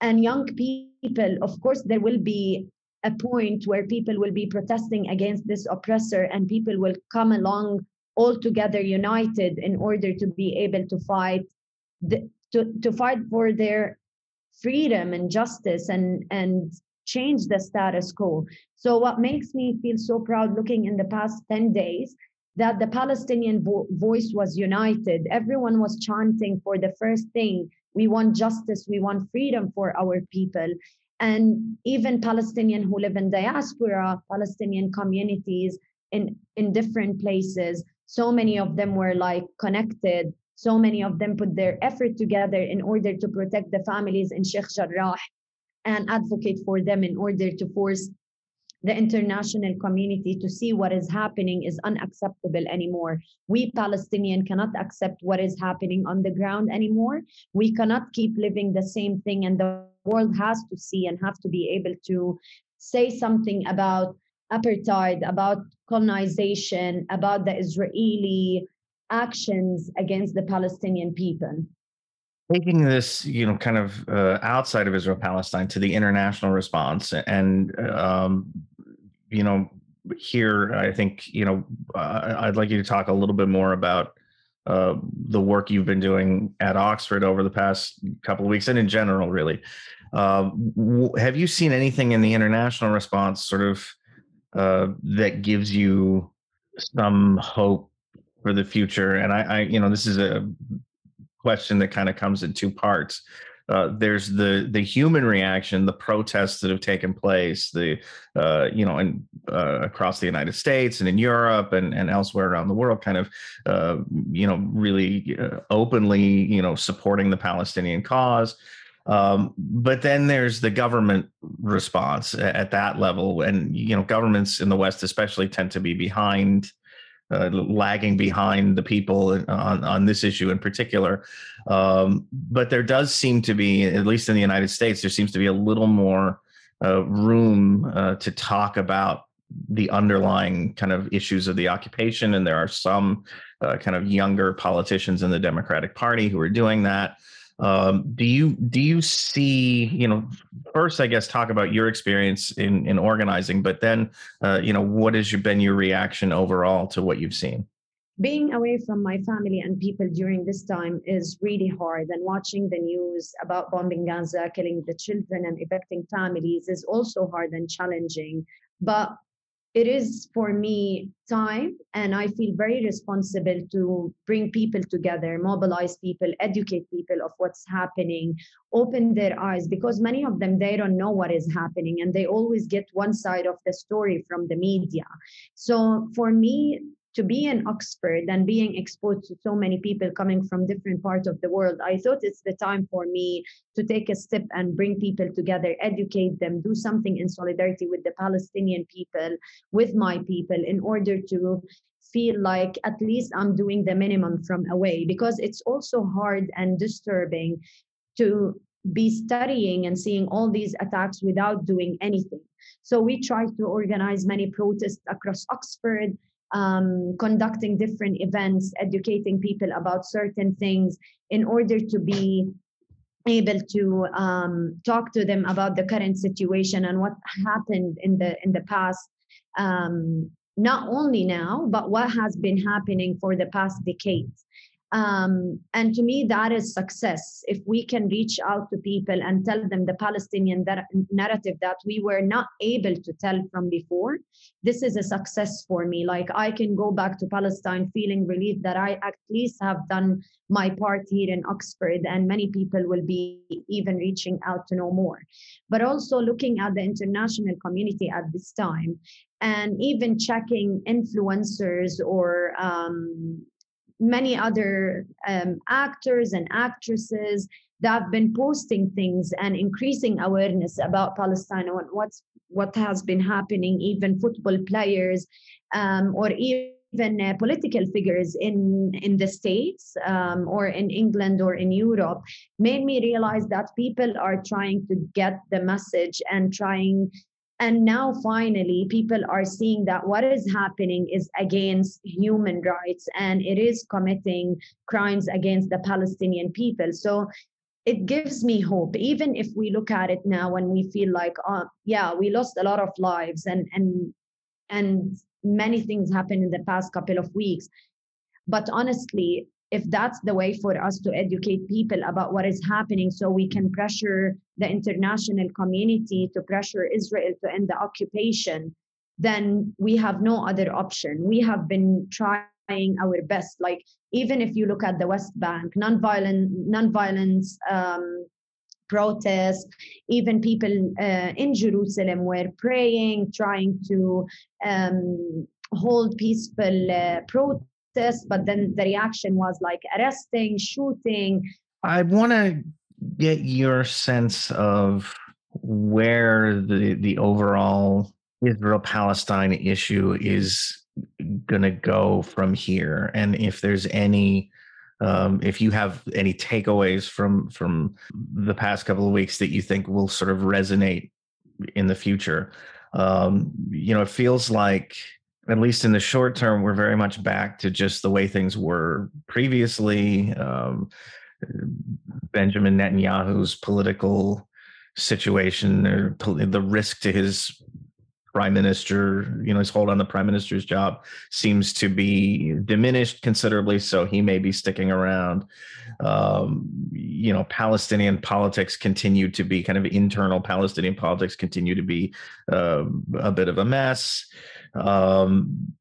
and young people, of course, there will be a point where people will be protesting against this oppressor and people will come along all together united in order to be able to fight the, to, to fight for their freedom and justice and and change the status quo. So, what makes me feel so proud looking in the past 10 days that the Palestinian vo- voice was united. Everyone was chanting for the first thing we want justice, we want freedom for our people. And even Palestinian who live in diaspora, Palestinian communities in, in different places So many of them were like connected. So many of them put their effort together in order to protect the families in Sheikh Jarrah and advocate for them in order to force the international community to see what is happening is unacceptable anymore. We Palestinian cannot accept what is happening on the ground anymore. We cannot keep living the same thing, and the world has to see and have to be able to say something about apartheid, about colonization, about the Israeli actions against the Palestinian people taking this, you know, kind of uh, outside of Israel Palestine to the international response, and um, you know, here I think you know uh, I'd like you to talk a little bit more about uh, the work you've been doing at Oxford over the past couple of weeks, and in general, really. Um, w- have you seen anything in the international response, sort of, uh, that gives you some hope for the future? And I, I, you know, this is a question that kind of comes in two parts. Uh, there's the the human reaction, the protests that have taken place, the uh, you know, and uh, across the United States and in Europe and and elsewhere around the world, kind of uh, you know, really uh, openly you know supporting the Palestinian cause. Um, but then there's the government response at that level, and you know, governments in the West especially tend to be behind uh, lagging behind the people on, on this issue in particular. Um, but there does seem to be, at least in the United States, there seems to be a little more uh, room uh, to talk about the underlying kind of issues of the occupation. And there are some uh, kind of younger politicians in the Democratic Party who are doing that. Um, do you do you see you know first I guess talk about your experience in in organizing, but then uh, you know what has been your reaction overall to what you've seen? Being away from my family and people during this time is really hard, and watching the news about bombing Gaza, killing the children, and evicting families is also hard and challenging. But it is for me time and i feel very responsible to bring people together mobilize people educate people of what's happening open their eyes because many of them they don't know what is happening and they always get one side of the story from the media. So for me to be in Oxford and being exposed to so many people coming from different parts of the world, I thought it's the time for me to take a step and bring people together, educate them, do something in solidarity with the Palestinian people, with my people, in order to feel like at least I'm doing the minimum from away because it's also hard and disturbing to be studying and seeing all these attacks without doing anything. So we tried to organize many protests across Oxford um, conducting different events, educating people about certain things in order to be able to um, talk to them about the current situation and what happened in the in the past um, not only now but what has been happening for the past decades um, and to me, that is success. If we can reach out to people and tell them the Palestinian narrative that we were not able to tell from before, this is a success for me. Like I can go back to Palestine feeling relieved that I at least have done my part here in Oxford, and many people will be even reaching out to know more. But also looking at the international community at this time and even checking influencers or um, many other um, actors and actresses that have been posting things and increasing awareness about Palestine and what's what has been happening, even football players um, or even uh, political figures in in the states um, or in England or in Europe, made me realize that people are trying to get the message and trying and now finally people are seeing that what is happening is against human rights and it is committing crimes against the palestinian people. So it gives me hope. Even if we look at it now and we feel like oh yeah we lost a lot of lives and and and many things happened in the past couple of weeks. But honestly if that's the way for us to educate people about what is happening so we can pressure the international community to pressure Israel to end the occupation, then we have no other option. We have been trying our best. Like even if you look at the West Bank, nonviolent nonviolence um, protests, even people uh, in Jerusalem were praying, trying to um, hold peaceful uh, protests but then the reaction was like arresting, shooting. I want to get your sense of where the the overall Israel Palestine issue is going to go from here, and if there's any. Um, if you have any takeaways from from the past couple of weeks that you think will sort of resonate in the future, um, you know, it feels like at least in the short term, we're very much back to just the way things were previously. Um, Benjamin Netanyahu's political situation or the risk to his prime minister, you know, his hold on the prime minister's job seems to be diminished considerably. So he may be sticking around. Um, you know, Palestinian politics continue to be kind of internal Palestinian politics continue to be uh, a bit of a mess. Um,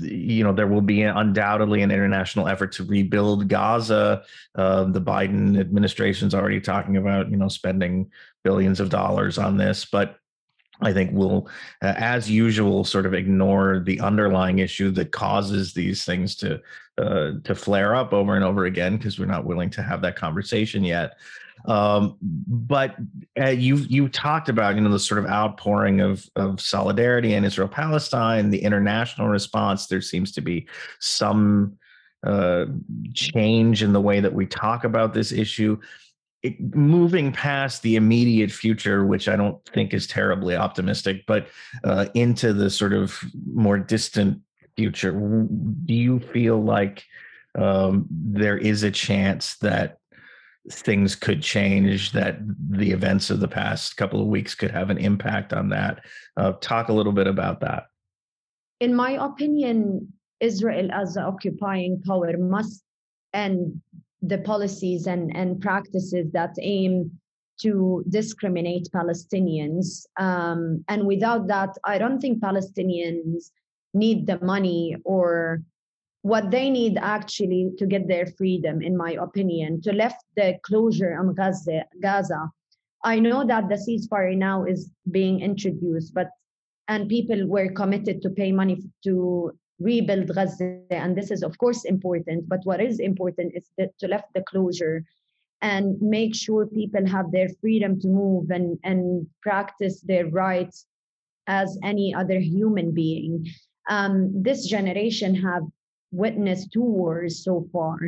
you know there will be undoubtedly an international effort to rebuild Gaza. Uh, the Biden administration is already talking about you know spending billions of dollars on this, but I think we'll, uh, as usual, sort of ignore the underlying issue that causes these things to uh, to flare up over and over again because we're not willing to have that conversation yet. Um, but uh, you you talked about you know the sort of outpouring of of solidarity in Israel Palestine, the international response. There seems to be some uh, change in the way that we talk about this issue. It, moving past the immediate future, which I don't think is terribly optimistic, but uh, into the sort of more distant future, do you feel like um, there is a chance that things could change, that the events of the past couple of weeks could have an impact on that. Uh, talk a little bit about that. In my opinion, Israel as the occupying power must end the policies and, and practices that aim to discriminate Palestinians. Um, and without that, I don't think Palestinians need the money or what they need actually to get their freedom, in my opinion, to lift the closure on Gaza, Gaza. I know that the ceasefire now is being introduced, but and people were committed to pay money to rebuild Gaza, and this is of course important. But what is important is that to lift the closure and make sure people have their freedom to move and and practice their rights as any other human being. Um, this generation have witnessed two wars so far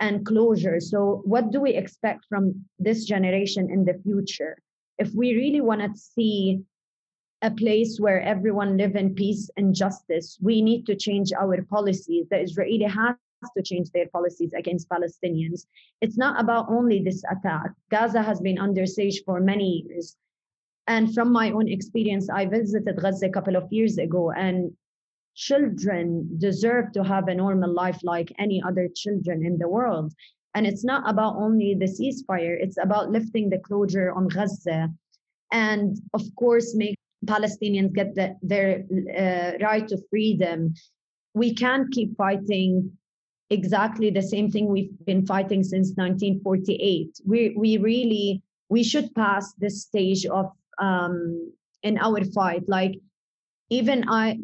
and closure. So, what do we expect from this generation in the future? If we really want to see a place where everyone live in peace and justice, we need to change our policies. The Israeli has to change their policies against Palestinians. It's not about only this attack. Gaza has been under siege for many years. And from my own experience, I visited Gaza a couple of years ago, and children deserve to have a normal life like any other children in the world. And it's not about only the ceasefire, it's about lifting the closure on Gaza and, of course, make Palestinians get the, their uh, right to freedom. We can't keep fighting exactly the same thing we've been fighting since 1948. We, we really, we should pass this stage of um, in our fight. Like even I,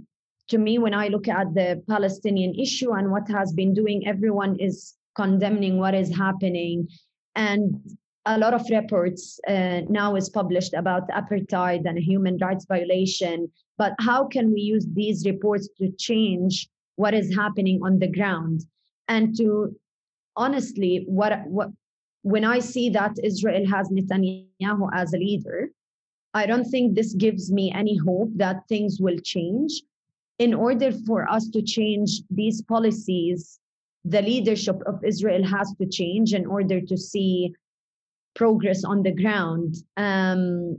to me, when I look at the Palestinian issue and what has been doing, everyone is condemning what is happening. And a lot of reports uh, now is published about apartheid and human rights violation. But how can we use these reports to change what is happening on the ground? And to honestly, what what when I see that Israel has Netanyahu as a leader, I don't think this gives me any hope that things will change in order for us to change these policies, the leadership of Israel has to change in order to see progress on the ground. Um,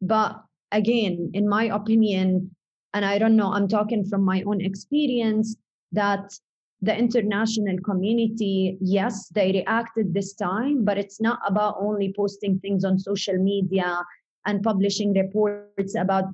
but again, in my opinion, and I don't know, I'm talking from my own experience, that the international community, yes, they reacted this time, but it's not about only posting things on social media and publishing reports about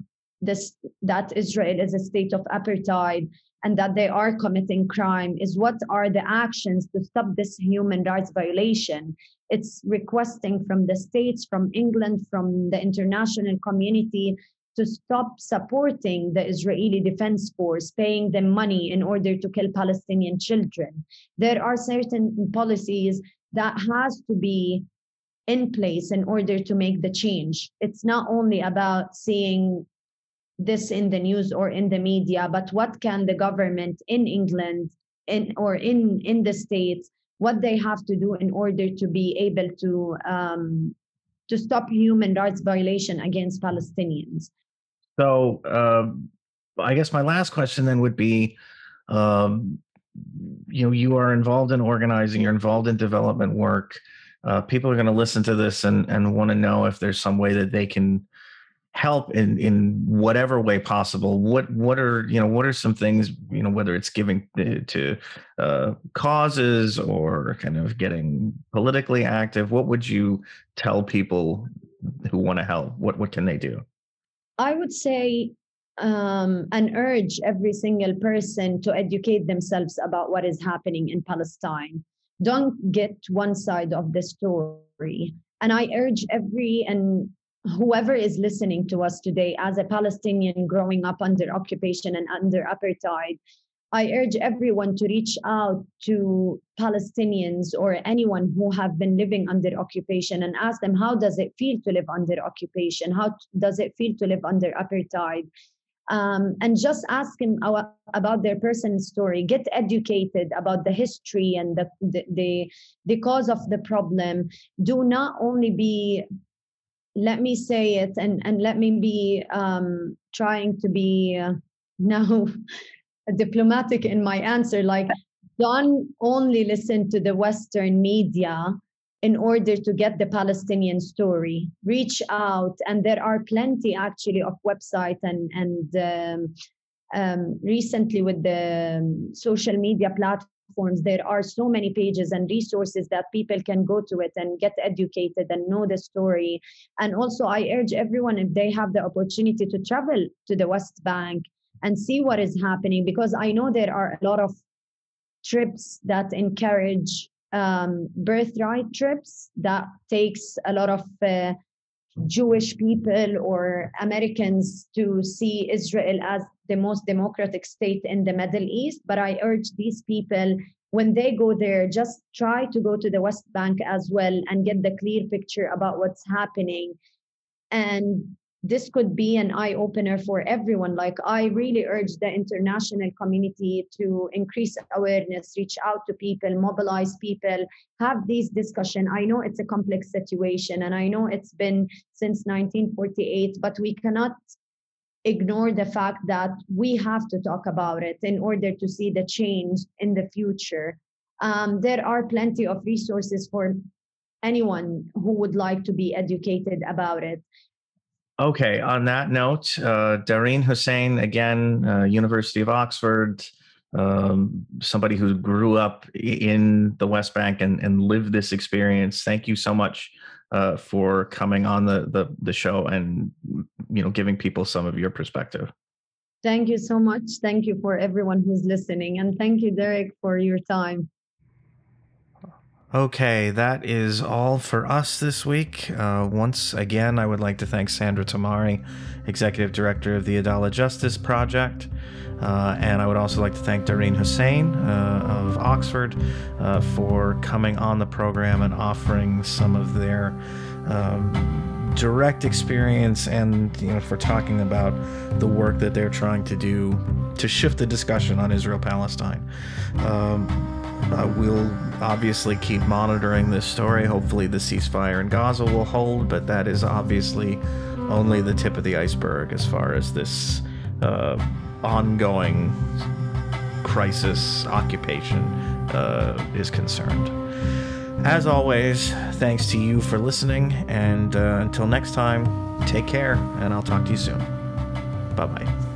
this that Israel is a state of apartheid and that they are committing crime is what are the actions to stop this human rights violation it's requesting from the states from england from the international community to stop supporting the Israeli Defense Force, paying them money in order to kill Palestinian children. There are certain policies that has to be in place in order to make the change. It's not only about seeing this in the news or in the media, but what can the government in England in or in in the states what they have to do in order to be able to um, to stop human rights violation against Palestinians. So, um, I guess my last question then would be, um, you know, you are involved in organizing, you're involved in development work. Uh, people are going to listen to this and and want to know if there's some way that they can help in in whatever way possible. What what are you know what are some things you know whether it's giving to uh, causes or kind of getting politically active what would you tell people who want to help? What what can they do? I would say um, and urge every single person to educate themselves about what is happening in palestine. Don't get one side of the story. And i urge every and whoever is listening to us today as a Palestinian growing up under occupation and under apartheid, I urge everyone to reach out to Palestinians or anyone who have been living under occupation and ask them how does it feel to live under occupation? How does it feel to live under apartheid? Um, and just ask them about their personal story. Get educated about the history and the, the the the cause of the problem. Do not only be let me say it and and let me be um, trying to be uh, now diplomatic in my answer like don't only listen to the western media in order to get the palestinian story. Reach out and there are plenty actually of websites and and um, um, recently with the social media platforms platforms there are so many pages and resources that people can go to it and get educated and know the story. And also i urge everyone if they have the opportunity to travel to the west bank and see what is happening because i know there are a lot of trips that encourage um, birthright trips that takes a lot of uh, Jewish people or Americans to see Israel as the most democratic state in the Middle East. But I urge these people, when they go there, just try to go to the West Bank as well and get the clear picture about what's happening. And this could be an eye opener for everyone. Like, I really urge the international community to increase awareness, reach out to people, mobilize people, have these discussion. I know it's a complex situation and I know it's been since 1948, but we cannot ignore the fact that we have to talk about it in order to see the change in the future. Um, there are plenty of resources for anyone who would like to be educated about it. Okay, on that note, uh, Darine Hussein, again, uh, University of Oxford, um, somebody who grew up in the West Bank and, and lived this experience. Thank you so much uh, for coming on the, the the show and you know giving people some of your perspective. Thank you so much. Thank you for everyone who's listening, and thank you, Derek, for your time. Okay, that is all for us this week. Uh, once again, I would like to thank Sandra Tamari, Executive Director of the Adalah Justice Project. Uh, and I would also like to thank Doreen Hussein uh, of Oxford uh, for coming on the program and offering some of their um, direct experience and you know for talking about the work that they're trying to do to shift the discussion on Israel Palestine. Um, uh, we'll obviously keep monitoring this story. Hopefully, the ceasefire in Gaza will hold, but that is obviously only the tip of the iceberg as far as this uh, ongoing crisis occupation uh, is concerned. As always, thanks to you for listening, and uh, until next time, take care, and I'll talk to you soon. Bye bye.